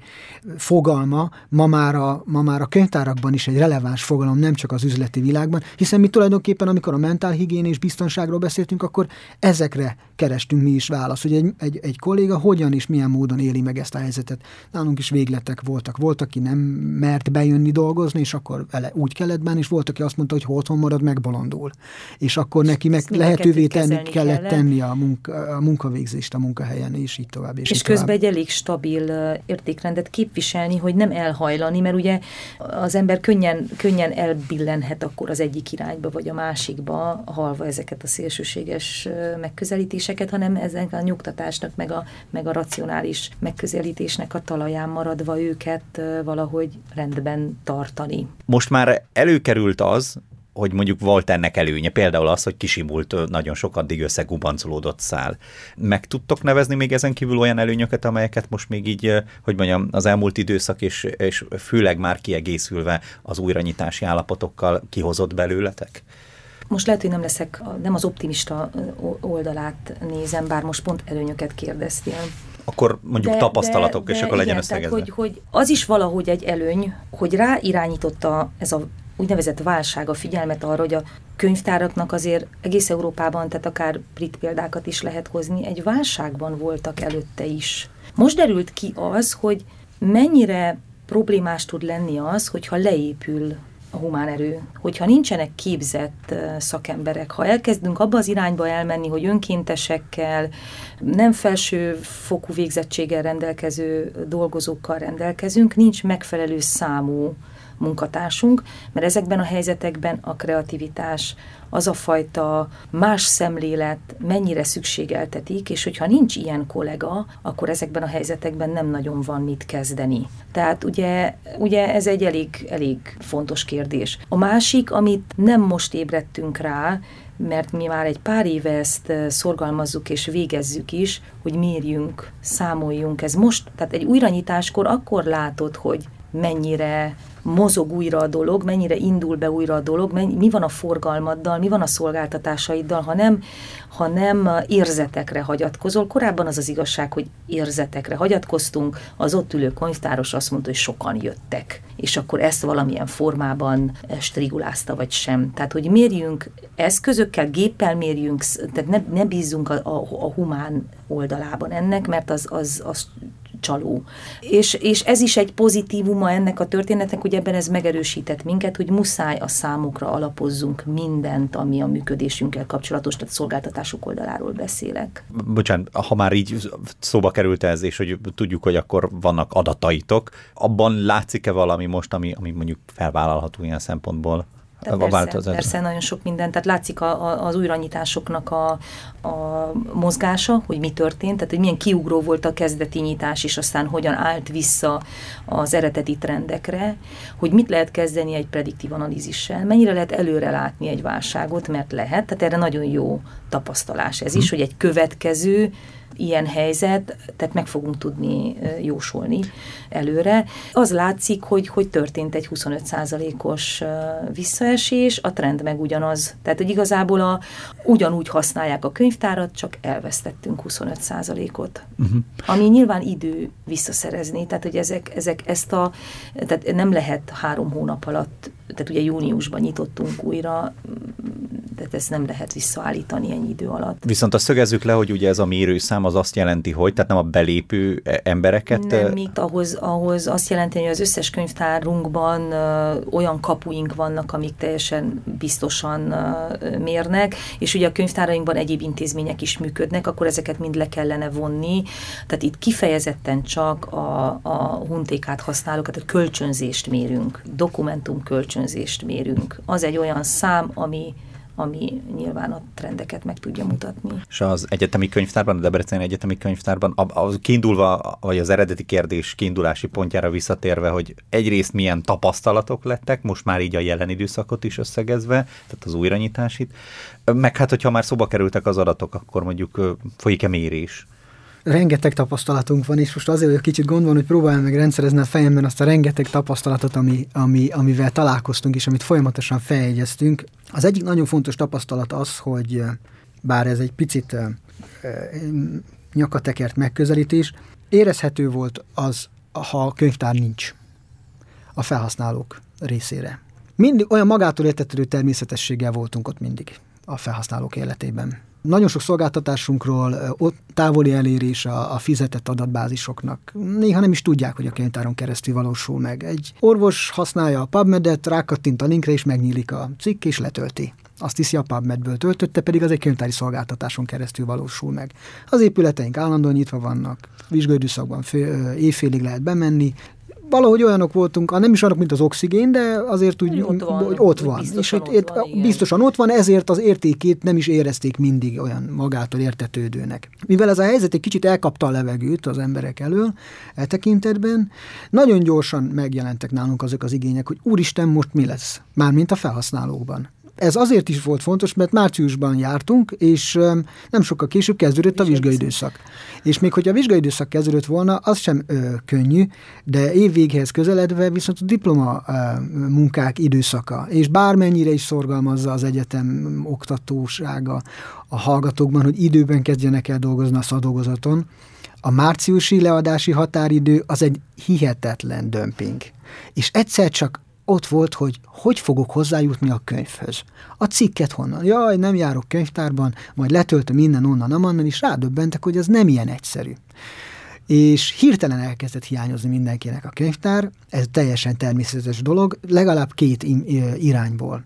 fogalma ma már, a, ma már a könyvtárakban is egy releváns fogalom, nem csak az üzleti világban, hiszen mi tulajdonképpen, amikor a mentálhigién és biztonságról beszéltünk, akkor ezekre kerestünk mi is választ, hogy egy, egy, egy kolléga hogyan és milyen módon éli meg ezt a helyzetet. Nálunk is végletek voltak. Volt, aki nem mert bejönni dolgozni, és akkor vele úgy kellett bánni, és volt, aki azt mondta, hogy ha otthon marad, megbolondul. És akkor neki meg lehetővé tenni kellett, kellett tenni a, munka, a munkavégzést a munkahelyen, és így tovább. És, és így közben tovább. egy elég stabil értékrendet képviselni, hogy nem elhajlani, mert ugye az ember könnyen, könnyen elbillenhet akkor az egyik irányba, vagy a másikba, halva ezeket a szélsőséges megközelítéseket, hanem ezek a nyugtatásnak, meg a, meg a racionális megközelítésnek a talaján maradva őket valahogy rendben tartani. Most már előkerült az, hogy mondjuk volt ennek előnye, például az, hogy kisimult nagyon sok addig összegubancolódott szál. Meg tudtok nevezni még ezen kívül olyan előnyöket, amelyeket most még így, hogy mondjam, az elmúlt időszak és, és főleg már kiegészülve az újranyitási állapotokkal kihozott belőletek? Most lehet, hogy nem leszek, nem az optimista oldalát nézem, bár most pont előnyöket kérdeztél. Akkor mondjuk de, tapasztalatok, de, és de akkor legyen összegezve. Hogy, hogy az is valahogy egy előny, hogy ráirányította ez a úgynevezett válság a figyelmet arra, hogy a könyvtáraknak azért egész Európában, tehát akár brit példákat is lehet hozni, egy válságban voltak előtte is. Most derült ki az, hogy mennyire problémás tud lenni az, hogyha leépül a humán erő, hogyha nincsenek képzett szakemberek, ha elkezdünk abba az irányba elmenni, hogy önkéntesekkel, nem felső fokú végzettséggel rendelkező dolgozókkal rendelkezünk, nincs megfelelő számú munkatársunk, mert ezekben a helyzetekben a kreativitás, az a fajta más szemlélet mennyire szükségeltetik, és hogyha nincs ilyen kollega, akkor ezekben a helyzetekben nem nagyon van mit kezdeni. Tehát ugye, ugye ez egy elég, elég fontos kérdés. A másik, amit nem most ébredtünk rá, mert mi már egy pár éve ezt szorgalmazzuk és végezzük is, hogy mérjünk, számoljunk. Ez most, tehát egy újranyitáskor akkor látod, hogy mennyire mozog újra a dolog, mennyire indul be újra a dolog, mi van a forgalmaddal, mi van a szolgáltatásaiddal, ha nem, ha nem érzetekre hagyatkozol. Korábban az az igazság, hogy érzetekre hagyatkoztunk, az ott ülő könyvtáros azt mondta, hogy sokan jöttek, és akkor ezt valamilyen formában strigulázta, vagy sem. Tehát, hogy mérjünk eszközökkel, géppel mérjünk, tehát ne, ne bízzunk a, a, a humán oldalában ennek, mert az, az, az csaló. És, és ez is egy pozitívuma ennek a történetnek, hogy ebben ez megerősített minket, hogy muszáj a számokra alapozzunk mindent, ami a működésünkkel kapcsolatos, tehát szolgáltatások oldaláról beszélek. Bocsánat, ha már így szóba került ez, és hogy tudjuk, hogy akkor vannak adataitok, abban látszik-e valami most, ami, ami mondjuk felvállalható ilyen szempontból? Tehát a persze, persze, nagyon sok minden. Tehát látszik a, a, az újranyitásoknak a, a mozgása, hogy mi történt, tehát hogy milyen kiugró volt a kezdeti nyitás, és aztán hogyan állt vissza az eredeti trendekre, hogy mit lehet kezdeni egy prediktív analízissel, mennyire lehet előre látni egy válságot, mert lehet, tehát erre nagyon jó tapasztalás ez is, hm. hogy egy következő ilyen helyzet, tehát meg fogunk tudni jósolni előre. Az látszik, hogy, hogy történt egy 25%-os visszaesés, a trend meg ugyanaz. Tehát, hogy igazából a, ugyanúgy használják a könyvtárat, csak elvesztettünk 25%-ot. Uh-huh. Mhm. Ami nyilván idő visszaszerezni, tehát, hogy ezek, ezek ezt a, tehát nem lehet három hónap alatt tehát ugye júniusban nyitottunk újra, tehát ezt nem lehet visszaállítani ennyi idő alatt. Viszont azt szögezzük le, hogy ugye ez a mérőszám az azt jelenti, hogy, tehát nem a belépő e, embereket... Nem, még ahhoz, ahhoz azt jelenti, hogy az összes könyvtárunkban ö, olyan kapuink vannak, amik teljesen biztosan ö, mérnek, és ugye a könyvtárainkban egyéb intézmények is működnek, akkor ezeket mind le kellene vonni. Tehát itt kifejezetten csak a, a huntékát használók, tehát a kölcsönzést mérünk, dokumentum kölcsön kölcsönzést mérünk. Az egy olyan szám, ami ami nyilván a trendeket meg tudja mutatni. És az egyetemi könyvtárban, a Debreceni Egyetemi Könyvtárban, a, a kiindulva, vagy az eredeti kérdés kiindulási pontjára visszatérve, hogy egyrészt milyen tapasztalatok lettek, most már így a jelen időszakot is összegezve, tehát az újranyitásit, meg hát, hogyha már szóba kerültek az adatok, akkor mondjuk folyik-e mérés? Rengeteg tapasztalatunk van, és most azért vagyok kicsit gond van, hogy próbáljam meg rendszerezni a fejemben azt a rengeteg tapasztalatot, ami, ami, amivel találkoztunk, és amit folyamatosan feljegyeztünk. Az egyik nagyon fontos tapasztalat az, hogy bár ez egy picit nyakatekert megközelítés. Érezhető volt az, ha a könyvtár nincs a felhasználók részére. Mindig olyan magától értetődő természetességgel voltunk ott mindig a felhasználók életében. Nagyon sok szolgáltatásunkról ott távoli elérés a, a fizetett adatbázisoknak. Néha nem is tudják, hogy a könyvtáron keresztül valósul meg. Egy orvos használja a PubMed-et, rákattint a linkre, és megnyílik a cikk, és letölti. Azt hiszi a PubMed-ből töltötte, pedig az egy könyvtári szolgáltatáson keresztül valósul meg. Az épületeink állandóan nyitva vannak, vizsgaidőszakban éjfélig lehet bemenni, valahogy olyanok voltunk, nem is olyanok, mint az oxigén, de azért úgy, ott van, hogy ott van. Biztosan, és ott van, biztosan ott van, ezért az értékét nem is érezték mindig olyan magától értetődőnek. Mivel ez a helyzet egy kicsit elkapta a levegőt az emberek elől, e tekintetben, nagyon gyorsan megjelentek nálunk azok az igények, hogy úristen, most mi lesz? Mármint a felhasználókban. Ez azért is volt fontos, mert márciusban jártunk, és nem sokkal később kezdődött a vizsgaidőszak. És még hogy a vizsgaidőszak kezdődött volna, az sem ö, könnyű, de évvéghez közeledve viszont a diploma ö, munkák időszaka, és bármennyire is szorgalmazza az egyetem oktatósága a hallgatókban, hogy időben kezdjenek el dolgozni a szadolgozaton, a márciusi leadási határidő az egy hihetetlen dömping. És egyszer csak ott volt, hogy hogy fogok hozzájutni a könyvhöz. A cikket honnan? Jaj, nem járok könyvtárban, majd letöltöm innen, onnan, amannan, és rádöbbentek, hogy ez nem ilyen egyszerű. És hirtelen elkezdett hiányozni mindenkinek a könyvtár, ez teljesen természetes dolog, legalább két irányból.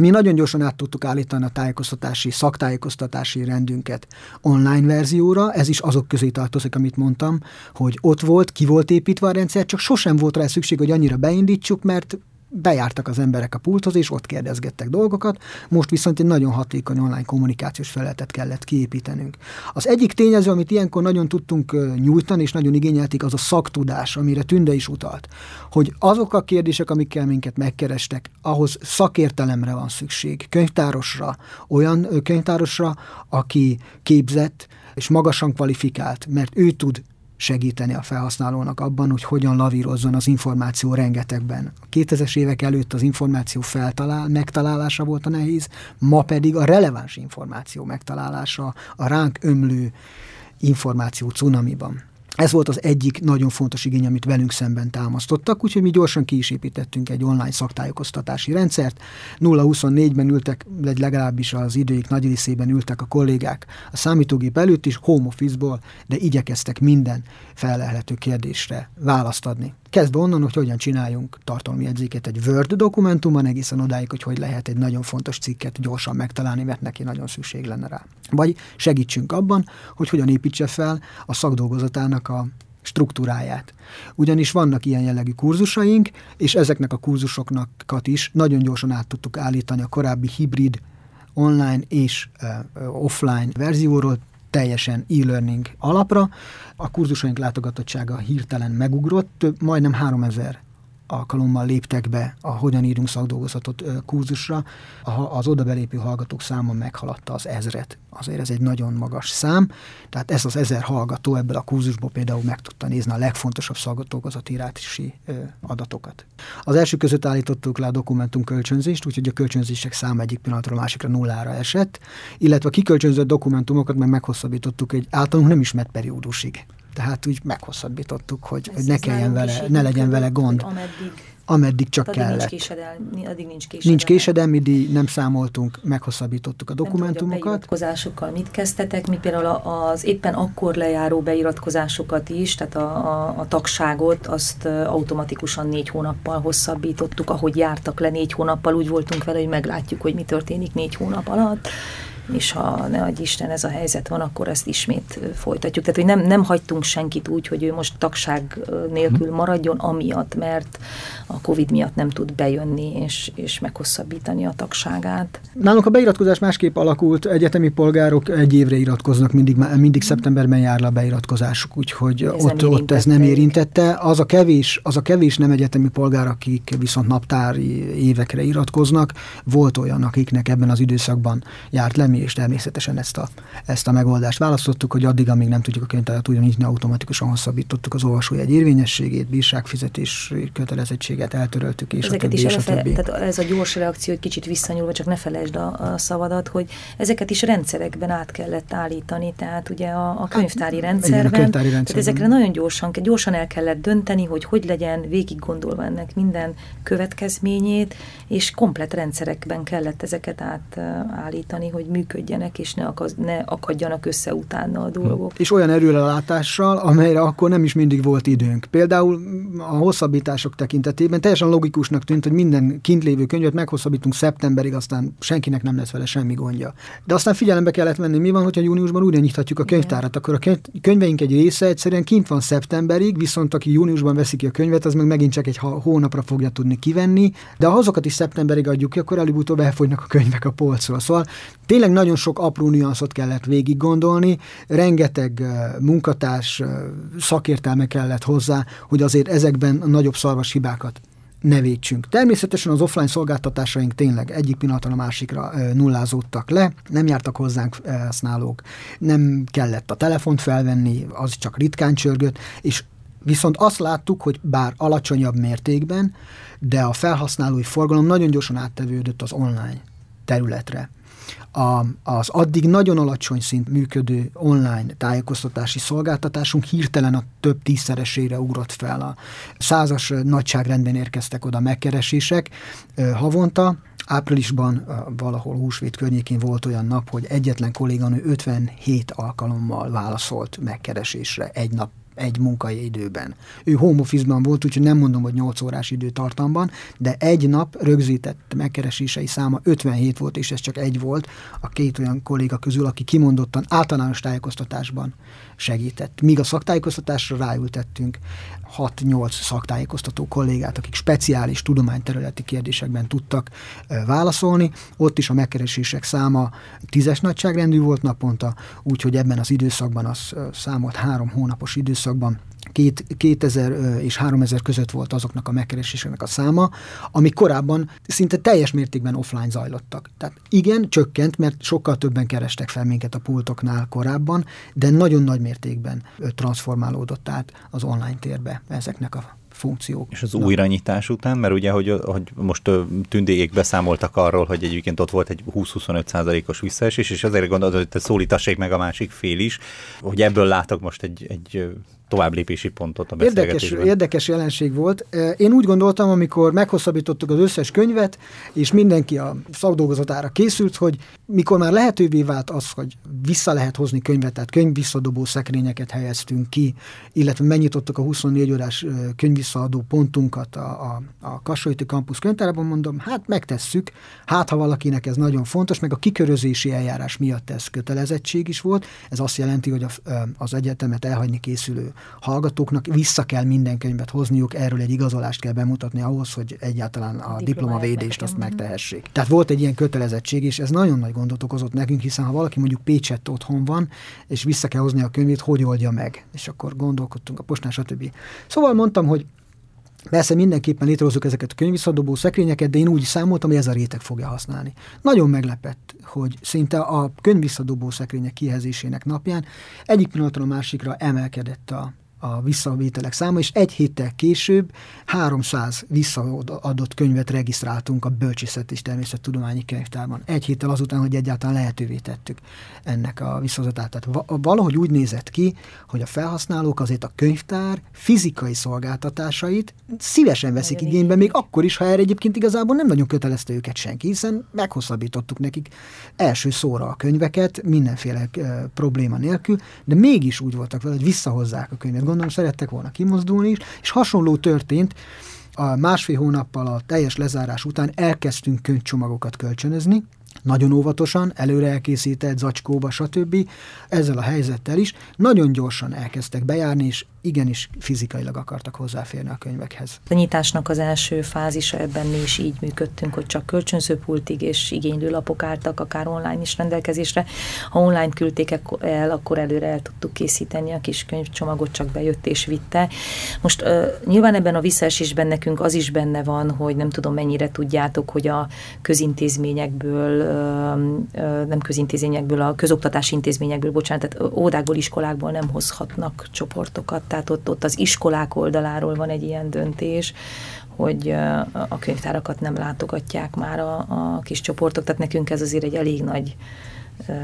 Mi nagyon gyorsan át tudtuk állítani a tájékoztatási, szaktájékoztatási rendünket online verzióra, ez is azok közé tartozik, amit mondtam, hogy ott volt, ki volt építve a rendszer, csak sosem volt rá szükség, hogy annyira beindítsuk, mert bejártak az emberek a pulthoz, és ott kérdezgettek dolgokat, most viszont egy nagyon hatékony online kommunikációs felületet kellett kiépítenünk. Az egyik tényező, amit ilyenkor nagyon tudtunk nyújtani, és nagyon igényelték, az a szaktudás, amire Tünde is utalt. Hogy azok a kérdések, amikkel minket megkerestek, ahhoz szakértelemre van szükség, könyvtárosra, olyan könyvtárosra, aki képzett, és magasan kvalifikált, mert ő tud segíteni a felhasználónak abban, hogy hogyan lavírozzon az információ rengetegben. A 2000-es évek előtt az információ feltalál, megtalálása volt a nehéz, ma pedig a releváns információ megtalálása a ránk ömlő információ cunamiban. Ez volt az egyik nagyon fontos igény, amit velünk szemben támasztottak, úgyhogy mi gyorsan ki is építettünk egy online szaktájékoztatási rendszert. 0-24-ben ültek, vagy legalábbis az időik nagy részében ültek a kollégák a számítógép előtt is, home office-ból, de igyekeztek minden felelhető kérdésre választ adni. Kezdve onnan, hogy hogyan csináljunk tartalmi jegyzéket egy Word dokumentumban, egészen odáig, hogy hogy lehet egy nagyon fontos cikket gyorsan megtalálni, mert neki nagyon szükség lenne rá. Vagy segítsünk abban, hogy hogyan építse fel a szakdolgozatának a struktúráját. Ugyanis vannak ilyen jellegű kurzusaink, és ezeknek a kurzusoknak is nagyon gyorsan át tudtuk állítani a korábbi hibrid online és uh, offline verzióról teljesen e-learning alapra. A kurzusaink látogatottsága hirtelen megugrott, majdnem 3000 alkalommal léptek be a Hogyan írunk szakdolgozatot kurzusra, az oda belépő hallgatók száma meghaladta az ezret. Azért ez egy nagyon magas szám, tehát ez az ezer hallgató ebből a kurzusból például meg tudta nézni a legfontosabb szakdolgozatírási adatokat. Az első között állítottuk le a dokumentum kölcsönzést, úgyhogy a kölcsönzések száma egyik pillanatról a másikra nullára esett, illetve a kikölcsönzött dokumentumokat meg meghosszabbítottuk egy általunk nem ismert periódusig tehát úgy meghosszabbítottuk, hogy, hogy ne kelljen vele, ne legyen vele gond. Ameddig, ameddig csak addig kellett. Nincs késedelmi, addig nincs késedelmi. Nincs késedelmi díj, nem számoltunk, meghosszabbítottuk a dokumentumokat. Nem beiratkozásokkal mit kezdtetek? Mi például az éppen akkor lejáró beiratkozásokat is, tehát a, a, a tagságot, azt automatikusan négy hónappal hosszabbítottuk, ahogy jártak le négy hónappal, úgy voltunk vele, hogy meglátjuk, hogy mi történik négy hónap alatt és ha ne adj Isten ez a helyzet van, akkor ezt ismét folytatjuk. Tehát, hogy nem, nem hagytunk senkit úgy, hogy ő most tagság nélkül mhm. maradjon, amiatt, mert a Covid miatt nem tud bejönni és, és meghosszabbítani a tagságát. Nálunk a beiratkozás másképp alakult, egyetemi polgárok egy évre iratkoznak, mindig, mindig szeptemberben jár le a beiratkozásuk, úgyhogy ez ott, ott ez nem érintette. Az a, kevés, az a kevés nem egyetemi polgár, akik viszont naptári évekre iratkoznak, volt olyan, akiknek ebben az időszakban járt le, semmi, és természetesen ezt a, ezt a megoldást választottuk, hogy addig, amíg nem tudjuk a könyvtárat újra nyitni, automatikusan hosszabbítottuk az olvasójegy érvényességét, bírságfizetés kötelezettséget eltöröltük, és ezeket a többi, is és a többi. Tehát ez a gyors reakció, hogy kicsit visszanyúlva, csak ne felejtsd a, a szavadat, hogy ezeket is rendszerekben át kellett állítani, tehát ugye a, a könyvtári rendszerben, igen, a könyvtári tehát rendszerben. ezekre nagyon gyorsan, gyorsan el kellett dönteni, hogy hogy legyen végig gondolva ennek minden következményét, és komplet rendszerekben kellett ezeket átállítani, hogy működjenek, és ne, akaz, ne akadjanak össze utána a dolgok. És olyan erőlelátással, amelyre akkor nem is mindig volt időnk. Például a hosszabbítások tekintetében teljesen logikusnak tűnt, hogy minden kint lévő könyvet meghosszabbítunk szeptemberig, aztán senkinek nem lesz vele semmi gondja. De aztán figyelembe kellett venni, mi van, hogyha júniusban újra nyithatjuk a könyvtárat, akkor a könyveink egy része egyszerűen kint van szeptemberig, viszont aki júniusban veszi ki a könyvet, az meg megint csak egy hónapra fogja tudni kivenni, de ha azokat is szeptemberig adjuk ki, akkor előbb-utóbb elfogynak a könyvek a polcról. Szóval tényleg nagyon sok apró nüanszot kellett végig gondolni, rengeteg munkatárs szakértelme kellett hozzá, hogy azért ezekben a nagyobb szarvas hibákat ne védsünk. Természetesen az offline szolgáltatásaink tényleg egyik pillanatra a másikra nullázódtak le, nem jártak hozzánk használók, nem kellett a telefont felvenni, az csak ritkán csörgött, és Viszont azt láttuk, hogy bár alacsonyabb mértékben, de a felhasználói forgalom nagyon gyorsan áttevődött az online területre. A, az addig nagyon alacsony szint működő online tájékoztatási szolgáltatásunk hirtelen a több tízszeresére ugrott fel. A százas nagyságrendben érkeztek oda megkeresések havonta, Áprilisban valahol húsvét környékén volt olyan nap, hogy egyetlen kolléganő 57 alkalommal válaszolt megkeresésre egy nap egy munkai időben. Ő home volt, úgyhogy nem mondom, hogy 8 órás időtartamban, de egy nap rögzített megkeresései száma 57 volt, és ez csak egy volt a két olyan kolléga közül, aki kimondottan általános tájékoztatásban segített. Míg a szaktájékoztatásra ráültettünk 6-8 szaktájékoztató kollégát, akik speciális tudományterületi kérdésekben tudtak válaszolni. Ott is a megkeresések száma tízes nagyságrendű volt naponta, úgyhogy ebben az időszakban az számolt három hónapos időszakban két, 2000 és 3000 között volt azoknak a megkereséseknek a száma, ami korábban szinte teljes mértékben offline zajlottak. Tehát igen, csökkent, mert sokkal többen kerestek fel minket a pultoknál korábban, de nagyon nagy mértékben transformálódott át az online térbe ezeknek a funkciók. És az újranyitás után, mert ugye, hogy, hogy most tündék beszámoltak arról, hogy egyébként ott volt egy 20-25 százalékos visszaesés, és azért gondolod, hogy te szólítassék meg a másik fél is, hogy ebből látok most egy, egy tovább lépési pontot a érdekes, érdekes jelenség volt. Én úgy gondoltam, amikor meghosszabbítottuk az összes könyvet, és mindenki a szakdolgozatára készült, hogy mikor már lehetővé vált az, hogy vissza lehet hozni könyvet, tehát könyvvisszadobó szekrényeket helyeztünk ki, illetve megnyitottuk a 24 órás könyvvisszaadó pontunkat a, a, a Kasolyti Campus könyvtárában, mondom, hát megtesszük, hát ha valakinek ez nagyon fontos, meg a kikörözési eljárás miatt ez kötelezettség is volt, ez azt jelenti, hogy a, az egyetemet elhagyni készülő hallgatóknak vissza kell minden könyvet hozniuk, erről egy igazolást kell bemutatni ahhoz, hogy egyáltalán a, a diplomavédést azt megtehessék. Tehát volt egy ilyen kötelezettség, és ez nagyon nagy gondot okozott nekünk, hiszen ha valaki mondjuk Pécsett otthon van, és vissza kell hozni a könyvét, hogy oldja meg? És akkor gondolkodtunk a postán, stb. Szóval mondtam, hogy Persze mindenképpen létrehozzuk ezeket a könyvisszadobó szekrényeket, de én úgy számoltam, hogy ez a réteg fogja használni. Nagyon meglepett, hogy szinte a könyvisszadobó szekrények kihezésének napján egyik pillanatról a másikra emelkedett a, a visszavételek száma, és egy héttel később 300 visszaadott könyvet regisztráltunk a Bölcsészet és Természettudományi Könyvtárban. Egy héttel azután, hogy egyáltalán lehetővé tettük ennek a visszahozatát. Tehát valahogy úgy nézett ki, hogy a felhasználók azért a könyvtár fizikai szolgáltatásait szívesen veszik igénybe, még akkor is, ha erre egyébként igazából nem nagyon kötelezte őket senki, hiszen meghosszabbítottuk nekik első szóra a könyveket, mindenféle e, probléma nélkül, de mégis úgy voltak vele, hogy visszahozzák a könyvet gondolom szerettek volna kimozdulni is, és hasonló történt, a másfél hónappal a teljes lezárás után elkezdtünk könyvcsomagokat kölcsönözni, nagyon óvatosan, előre elkészített, zacskóba, stb. Ezzel a helyzettel is nagyon gyorsan elkezdtek bejárni, és igenis fizikailag akartak hozzáférni a könyvekhez. A nyitásnak az első fázisa ebben mi is így működtünk, hogy csak kölcsönző pultig és igénylő lapok álltak akár online is rendelkezésre. Ha online küldték el, akkor előre el tudtuk készíteni a kis könyvcsomagot, csak bejött és vitte. Most uh, nyilván ebben a visszaesésben nekünk az is benne van, hogy nem tudom mennyire tudjátok, hogy a közintézményekből, uh, nem közintézményekből, a közoktatási intézményekből, bocsánat, tehát ódákból, iskolákból nem hozhatnak csoportokat tehát ott, ott az iskolák oldaláról van egy ilyen döntés, hogy a könyvtárakat nem látogatják már a, a kis csoportok, tehát nekünk ez azért egy elég nagy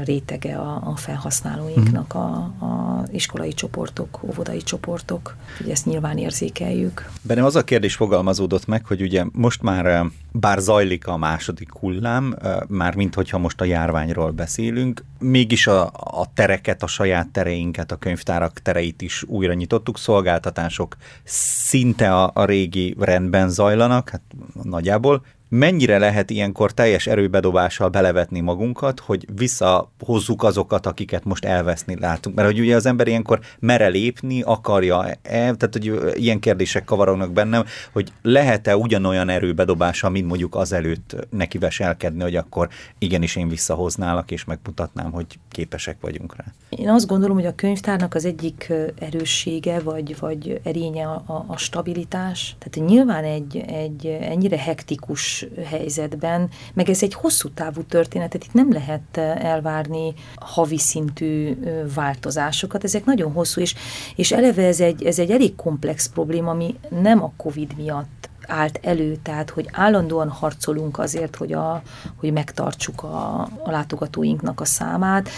rétege a, a felhasználóinknak a, a iskolai csoportok, óvodai csoportok. Ugye ezt nyilván érzékeljük. Bennem az a kérdés fogalmazódott meg, hogy ugye most már bár zajlik a második hullám, már mint hogyha most a járványról beszélünk, mégis a, a tereket, a saját tereinket, a könyvtárak tereit is újra nyitottuk, szolgáltatások szinte a, a régi rendben zajlanak, hát nagyjából, mennyire lehet ilyenkor teljes erőbedobással belevetni magunkat, hogy visszahozzuk azokat, akiket most elveszni látunk. Mert hogy ugye az ember ilyenkor mere lépni, akarja -e, tehát hogy ilyen kérdések kavarognak bennem, hogy lehet-e ugyanolyan erőbedobása, mint mondjuk azelőtt neki veselkedni, hogy akkor igenis én visszahoználak, és megmutatnám, hogy képesek vagyunk rá. Én azt gondolom, hogy a könyvtárnak az egyik erőssége, vagy, vagy erénye a, a stabilitás. Tehát nyilván egy, egy ennyire hektikus helyzetben, meg ez egy hosszú távú történet, tehát itt nem lehet elvárni havi szintű változásokat, ezek nagyon hosszú, és, és eleve ez egy, ez egy elég komplex probléma, ami nem a Covid miatt állt elő, tehát hogy állandóan harcolunk azért, hogy, a, hogy megtartsuk a, a látogatóinknak a számát.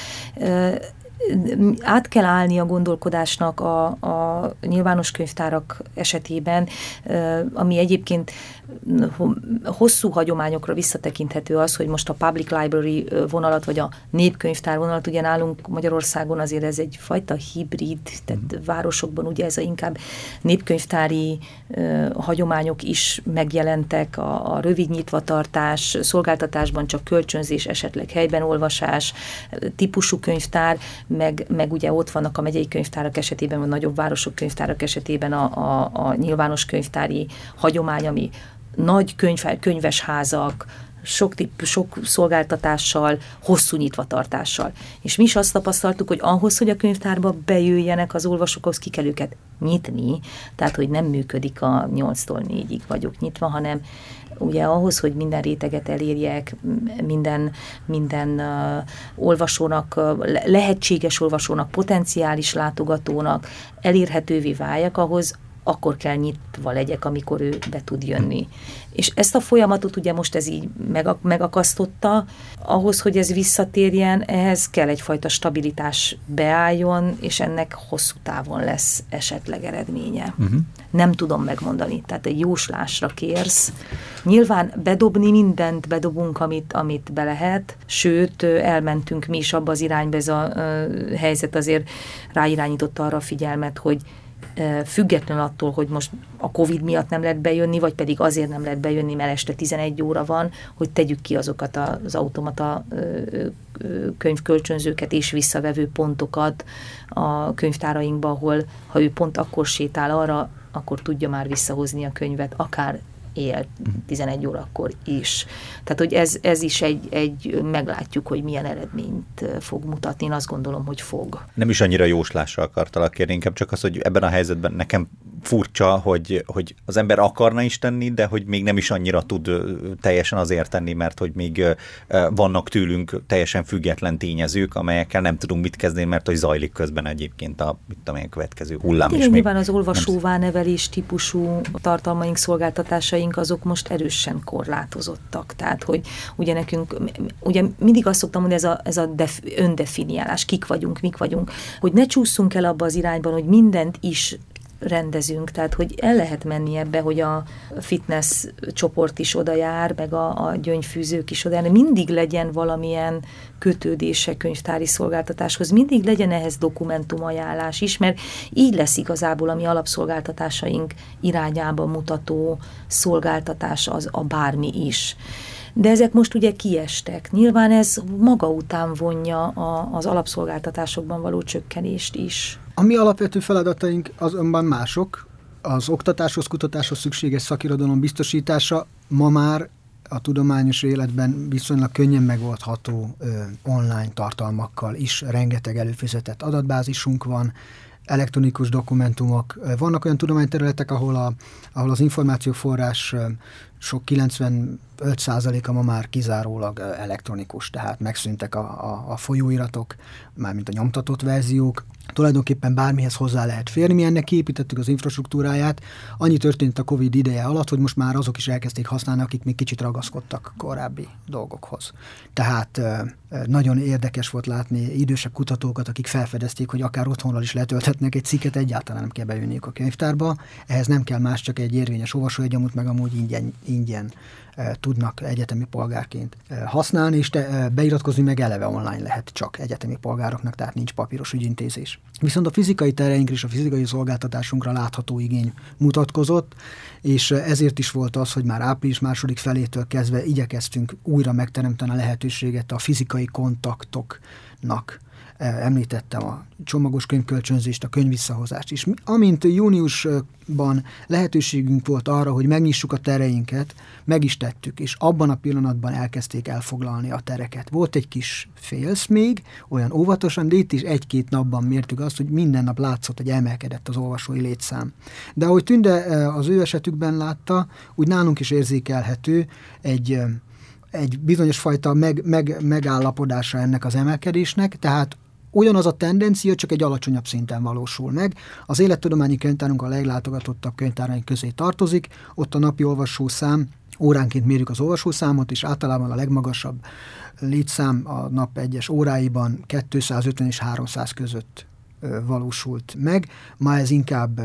Át kell állni a gondolkodásnak a, a nyilvános könyvtárak esetében, ami egyébként hosszú hagyományokra visszatekinthető az, hogy most a public library vonalat, vagy a népkönyvtár vonalat, ugye nálunk Magyarországon azért ez egy fajta hibrid, tehát mm. városokban ugye ez a inkább népkönyvtári uh, hagyományok is megjelentek, a, a rövid nyitvatartás, szolgáltatásban csak kölcsönzés, esetleg helyben olvasás, típusú könyvtár, meg, meg ugye ott vannak a megyei könyvtárak esetében, vagy nagyobb városok könyvtárak esetében a, a, a nyilvános könyvtári hagyomány, ami nagy könyv, könyves házak, sok, tip, sok szolgáltatással, hosszú nyitvatartással. És mi is azt tapasztaltuk, hogy ahhoz, hogy a könyvtárba bejöjjenek az olvasókhoz, ki kell őket nyitni, tehát hogy nem működik a 8-tól 4-ig vagyok nyitva, hanem ugye ahhoz, hogy minden réteget elérjek, minden, minden uh, olvasónak, uh, lehetséges olvasónak, potenciális látogatónak elérhetővé váljak, ahhoz akkor kell nyitva legyek, amikor ő be tud jönni. És ezt a folyamatot ugye most ez így megakasztotta, ahhoz, hogy ez visszatérjen, ehhez kell egyfajta stabilitás beálljon, és ennek hosszú távon lesz esetleg eredménye. Uh-huh. Nem tudom megmondani, tehát egy jóslásra kérsz. Nyilván bedobni mindent bedobunk, amit, amit be lehet, sőt, elmentünk mi is abba az irányba, ez a, a helyzet azért ráirányította arra a figyelmet, hogy független attól, hogy most a Covid miatt nem lehet bejönni, vagy pedig azért nem lehet bejönni, mert este 11 óra van, hogy tegyük ki azokat az automata könyvkölcsönzőket és visszavevő pontokat a könyvtárainkba, ahol ha ő pont akkor sétál arra, akkor tudja már visszahozni a könyvet, akár él 11 órakor is. Tehát, hogy ez, ez is egy, egy, meglátjuk, hogy milyen eredményt fog mutatni. Én azt gondolom, hogy fog. Nem is annyira jóslásra akartalak kérni, inkább csak az, hogy ebben a helyzetben nekem furcsa, hogy, hogy az ember akarna is tenni, de hogy még nem is annyira tud teljesen azért tenni, mert hogy még vannak tőlünk teljesen független tényezők, amelyekkel nem tudunk mit kezdeni, mert hogy zajlik közben egyébként a, mit tudom én, következő hullám is. Nyilván az olvasóvá nevelés típusú tartalmaink, szolgáltatásaink azok most erősen korlátozottak. Tehát, hogy ugye nekünk, ugye mindig azt szoktam mondani, ez a, ez a def, öndefiniálás, kik vagyunk, mik vagyunk, hogy ne csúszunk el abba az irányban, hogy mindent is rendezünk, tehát hogy el lehet menni ebbe, hogy a fitness csoport is oda jár, meg a, a gyöngyfűzők is oda jár, mindig legyen valamilyen kötődése könyvtári szolgáltatáshoz, mindig legyen ehhez dokumentumajánlás is, mert így lesz igazából a mi alapszolgáltatásaink irányába mutató szolgáltatás az a bármi is. De ezek most ugye kiestek. Nyilván ez maga után vonja a, az alapszolgáltatásokban való csökkenést is A mi alapvető feladataink azonban mások. Az oktatáshoz, kutatáshoz szükséges szakirodalom biztosítása ma már a tudományos életben viszonylag könnyen megoldható ö, online tartalmakkal is. Rengeteg előfizetett adatbázisunk van, elektronikus dokumentumok. Vannak olyan tudományterületek, ahol, a, ahol az információforrás sok 95%-a ma már kizárólag elektronikus, tehát megszűntek a, a, a folyóiratok, mármint a nyomtatott verziók, tulajdonképpen bármihez hozzá lehet férni. Mi ennek kiépítettük az infrastruktúráját. Annyi történt a Covid ideje alatt, hogy most már azok is elkezdték használni, akik még kicsit ragaszkodtak korábbi dolgokhoz. Tehát nagyon érdekes volt látni idősebb kutatókat, akik felfedezték, hogy akár otthonról is letölthetnek egy cikket, egyáltalán nem kell beülniük a könyvtárba. Ehhez nem kell más, csak egy érvényes olvasóegyamút, meg amúgy ingyen, ingyen tudnak egyetemi polgárként használni, és te, beiratkozni meg eleve online lehet csak egyetemi polgároknak, tehát nincs papíros ügyintézés. Viszont a fizikai tereinkre és a fizikai szolgáltatásunkra látható igény mutatkozott, és ezért is volt az, hogy már április második felétől kezdve igyekeztünk újra megteremteni a lehetőséget a fizikai kontaktoknak említettem a csomagos könyvkölcsönzést, a könyvvisszahozást is. Amint júniusban lehetőségünk volt arra, hogy megnyissuk a tereinket, meg is tettük, és abban a pillanatban elkezdték elfoglalni a tereket. Volt egy kis félsz még, olyan óvatosan, de itt is egy-két napban mértük azt, hogy minden nap látszott, hogy emelkedett az olvasói létszám. De ahogy Tünde az ő esetükben látta, úgy nálunk is érzékelhető egy egy bizonyos fajta meg, meg, megállapodása ennek az emelkedésnek, tehát Ugyanaz a tendencia, csak egy alacsonyabb szinten valósul meg. Az élettudományi könyvtárunk a leglátogatottabb könyvtáraink közé tartozik, ott a napi olvasószám óránként mérjük az olvasószámot, és általában a legmagasabb létszám a nap egyes óráiban 250 és 300 között valósult meg. Ma ez inkább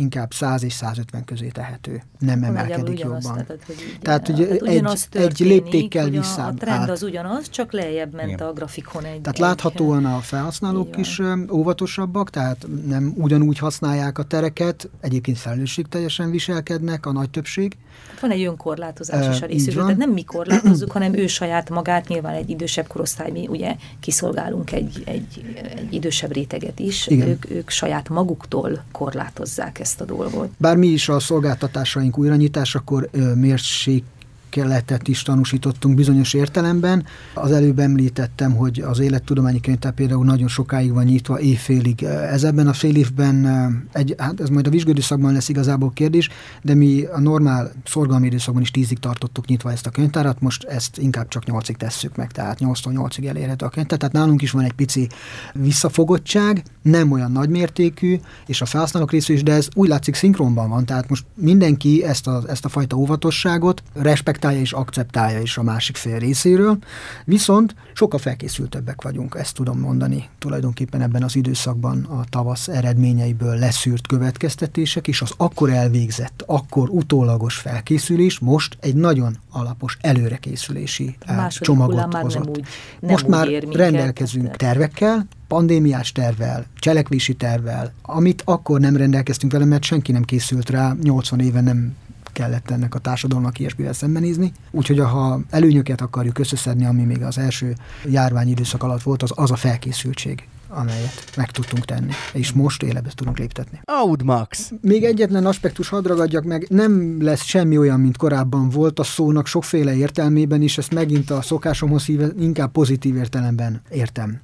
inkább 100 és 150 közé tehető. Nem emelkedik jobban. Tehát, hogy, tehát, hogy tehát egy, egy léptékkel vissza. A trend az ugyanaz, csak lejjebb ment Igen. a grafikon egy. Tehát egy, láthatóan a felhasználók is óvatosabbak, tehát nem ugyanúgy használják a tereket, egyébként felelősségteljesen viselkednek a nagy többség. Van egy önkorlátozás is a részükről, tehát nem mi korlátozzuk, hanem ő saját magát, nyilván egy idősebb korosztály, mi ugye kiszolgálunk egy, egy, egy idősebb réteget is, ők, ők saját maguktól korlátozzák ezt ezt a dolgot. Bár mi is a szolgáltatásaink újranyitásakor mérség keletet is tanúsítottunk bizonyos értelemben. Az előbb említettem, hogy az élettudományi könyvtár például nagyon sokáig van nyitva, évfélig. Ez ebben a fél évben, egy, hát ez majd a vizsgődőszakban lesz igazából kérdés, de mi a normál szorgalmi időszakban is tízig tartottuk nyitva ezt a könyvtárat, most ezt inkább csak nyolcig tesszük meg, tehát 8-8-ig elérhető a könyvtár. Tehát nálunk is van egy pici visszafogottság, nem olyan nagymértékű, és a felhasználók részű is, de ez úgy látszik szinkronban van, tehát most mindenki ezt a, ezt a fajta óvatosságot respekt respektálja és akceptálja is a másik fél részéről, viszont sokkal felkészültebbek vagyunk, ezt tudom mondani tulajdonképpen ebben az időszakban a tavasz eredményeiből leszűrt következtetések, és az akkor elvégzett, akkor utólagos felkészülés most egy nagyon alapos előrekészülési eh, csomagot hozott. Nem úgy, nem most már minket, rendelkezünk tervekkel, pandémiás tervvel, cselekvési tervvel, amit akkor nem rendelkeztünk vele, mert senki nem készült rá, 80 éve nem kellett ennek a társadalomnak ilyesmivel szembenézni. Úgyhogy ha előnyöket akarjuk összeszedni, ami még az első járvány időszak alatt volt, az az a felkészültség amelyet meg tudtunk tenni, és most életbe tudunk léptetni. Audmax! Még egyetlen aspektus hadd ragadjak meg, nem lesz semmi olyan, mint korábban volt a szónak sokféle értelmében, és ezt megint a szokásomhoz híve, inkább pozitív értelemben értem.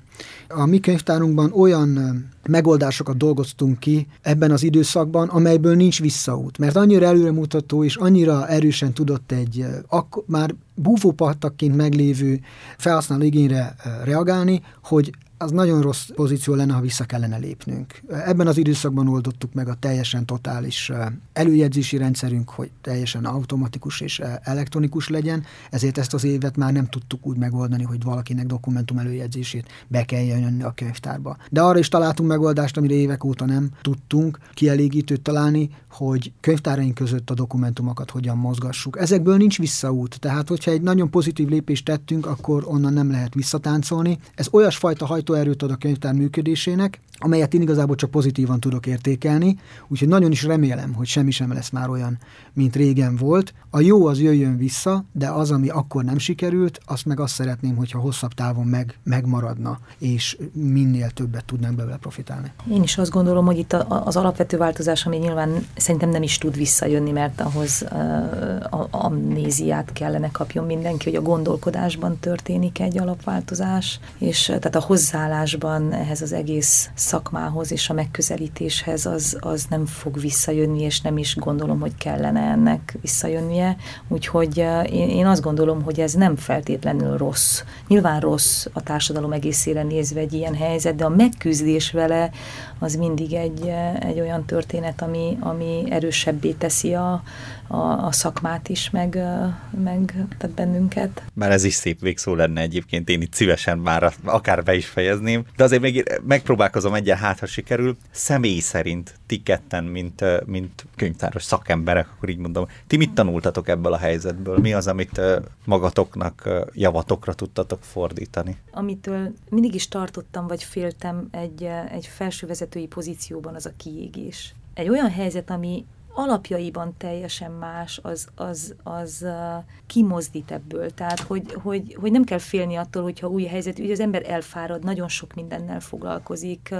A mi könyvtárunkban olyan megoldásokat dolgoztunk ki ebben az időszakban, amelyből nincs visszaút. Mert annyira előremutató és annyira erősen tudott egy akkor már búvópartakként meglévő felhasználó igényre reagálni, hogy az nagyon rossz pozíció lenne, ha vissza kellene lépnünk. Ebben az időszakban oldottuk meg a teljesen totális előjegyzési rendszerünk, hogy teljesen automatikus és elektronikus legyen, ezért ezt az évet már nem tudtuk úgy megoldani, hogy valakinek dokumentum előjegyzését be kell jönni a könyvtárba. De arra is találtunk megoldást, amire évek óta nem tudtunk kielégítőt találni, hogy könyvtáraink között a dokumentumokat hogyan mozgassuk. Ezekből nincs visszaút, tehát hogyha egy nagyon pozitív lépést tettünk, akkor onnan nem lehet visszatáncolni. Ez olyasfajta hajt hajtóerőt ad a könyvtár működésének, amelyet én igazából csak pozitívan tudok értékelni, úgyhogy nagyon is remélem, hogy semmi sem lesz már olyan, mint régen volt. A jó az jöjjön vissza, de az, ami akkor nem sikerült, azt meg azt szeretném, hogyha hosszabb távon meg, megmaradna, és minél többet tudnánk belőle profitálni. Én is azt gondolom, hogy itt az alapvető változás, ami nyilván szerintem nem is tud visszajönni, mert ahhoz uh, amnéziát kellene kapjon mindenki, hogy a gondolkodásban történik egy alapváltozás, és tehát a hozzáállásban ehhez az egész szakmához és a megközelítéshez az, az nem fog visszajönni, és nem is gondolom, hogy kellene ennek visszajönnie. Úgyhogy én, én azt gondolom, hogy ez nem feltétlenül rossz. Nyilván rossz a társadalom egészére nézve egy ilyen helyzet, de a megküzdés vele az mindig egy, egy olyan történet, ami, ami erősebbé teszi a, a, a szakmát is, meg, meg tehát bennünket. Már ez is szép végszó lenne egyébként, én itt szívesen már akár be is fejezném, de azért még megpróbálkozom egyen, hát ha sikerül. Személy szerint ti ketten, mint, mint könyvtáros szakemberek, akkor így mondom, ti mit tanultatok ebből a helyzetből? Mi az, amit magatoknak, javatokra tudtatok fordítani? Amitől mindig is tartottam, vagy féltem egy, egy felsővezetői pozícióban, az a kiégés. Egy olyan helyzet, ami alapjaiban teljesen más, az, az, az uh, kimozdít ebből. Tehát, hogy, hogy, hogy nem kell félni attól, hogyha új helyzet, ugye az ember elfárad, nagyon sok mindennel foglalkozik, uh,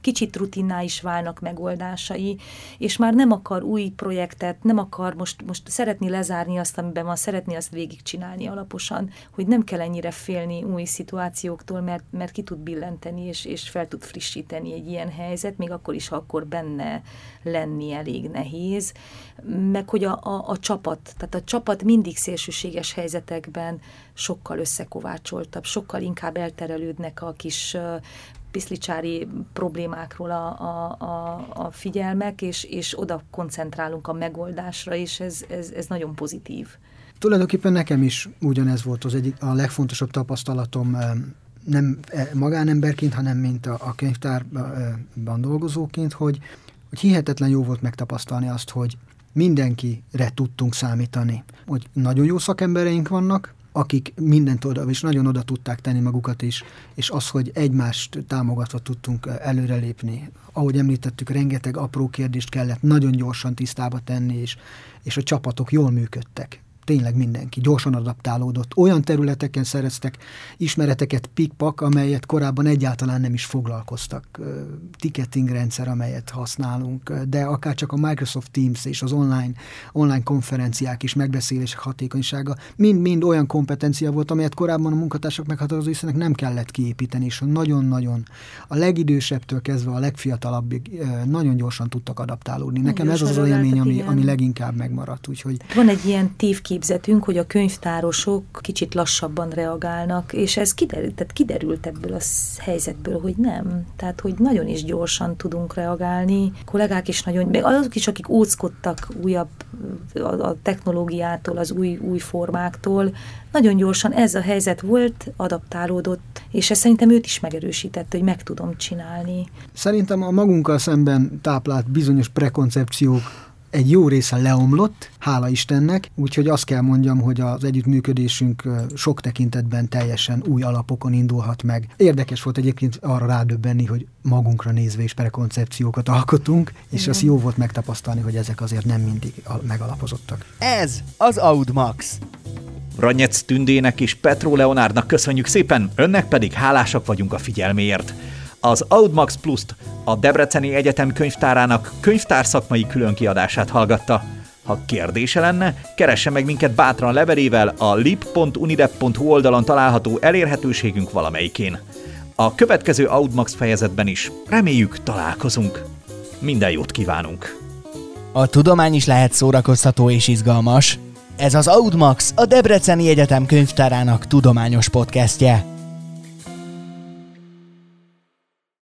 kicsit rutinná is válnak megoldásai, és már nem akar új projektet, nem akar most, most szeretni lezárni azt, amiben van, szeretni azt végigcsinálni alaposan, hogy nem kell ennyire félni új szituációktól, mert, mert ki tud billenteni, és, és fel tud frissíteni egy ilyen helyzet, még akkor is, ha akkor benne lenni elég nehéz nehéz, meg hogy a, a, a csapat, tehát a csapat mindig szélsőséges helyzetekben sokkal összekovácsoltabb, sokkal inkább elterelődnek a kis piszlicsári problémákról a, a, a, a figyelmek, és, és oda koncentrálunk a megoldásra, és ez, ez, ez nagyon pozitív. Tulajdonképpen nekem is ugyanez volt az egyik a legfontosabb tapasztalatom nem e, magánemberként, hanem mint a, a könyvtárban dolgozóként, hogy hogy hihetetlen jó volt megtapasztalni azt, hogy mindenkire tudtunk számítani. Hogy nagyon jó szakembereink vannak, akik mindent oda, és nagyon oda tudták tenni magukat is, és az, hogy egymást támogatva tudtunk előrelépni. Ahogy említettük, rengeteg apró kérdést kellett nagyon gyorsan tisztába tenni, és, és a csapatok jól működtek tényleg mindenki gyorsan adaptálódott. Olyan területeken szereztek ismereteket pikpak, amelyet korábban egyáltalán nem is foglalkoztak. Ticketing rendszer, amelyet használunk, de akár csak a Microsoft Teams és az online, online konferenciák és megbeszélések hatékonysága mind-mind olyan kompetencia volt, amelyet korábban a munkatársak meghatározó hiszenek nem kellett kiépíteni, és nagyon-nagyon a legidősebbtől kezdve a legfiatalabbig nagyon gyorsan tudtak adaptálódni. Nekem ez az az élmény, ami, ami leginkább megmaradt. Úgyhogy... Van egy ilyen tévkép képzetünk, hogy a könyvtárosok kicsit lassabban reagálnak, és ez kiderült, tehát kiderült ebből a helyzetből, hogy nem. Tehát, hogy nagyon is gyorsan tudunk reagálni. A kollégák is nagyon, meg azok is, akik óckodtak újabb a technológiától, az új, új formáktól, nagyon gyorsan ez a helyzet volt, adaptálódott, és ez szerintem őt is megerősítette, hogy meg tudom csinálni. Szerintem a magunkkal szemben táplált bizonyos prekoncepciók egy jó része leomlott, hála Istennek, úgyhogy azt kell mondjam, hogy az együttműködésünk sok tekintetben teljesen új alapokon indulhat meg. Érdekes volt egyébként arra rádöbbenni, hogy magunkra nézve is prekoncepciókat alkotunk, és Igen. az jó volt megtapasztalni, hogy ezek azért nem mindig megalapozottak. Ez az Audmax. Ranyec Tündének és Petro Leonárnak köszönjük szépen, önnek pedig hálásak vagyunk a figyelméért az Audmax Plus-t, a Debreceni Egyetem könyvtárának könyvtárszakmai különkiadását hallgatta. Ha kérdése lenne, keresse meg minket bátran levelével a lip.unidep.hu oldalon található elérhetőségünk valamelyikén. A következő Audmax fejezetben is reméljük találkozunk. Minden jót kívánunk! A tudomány is lehet szórakoztató és izgalmas. Ez az Audmax, a Debreceni Egyetem könyvtárának tudományos podcastje.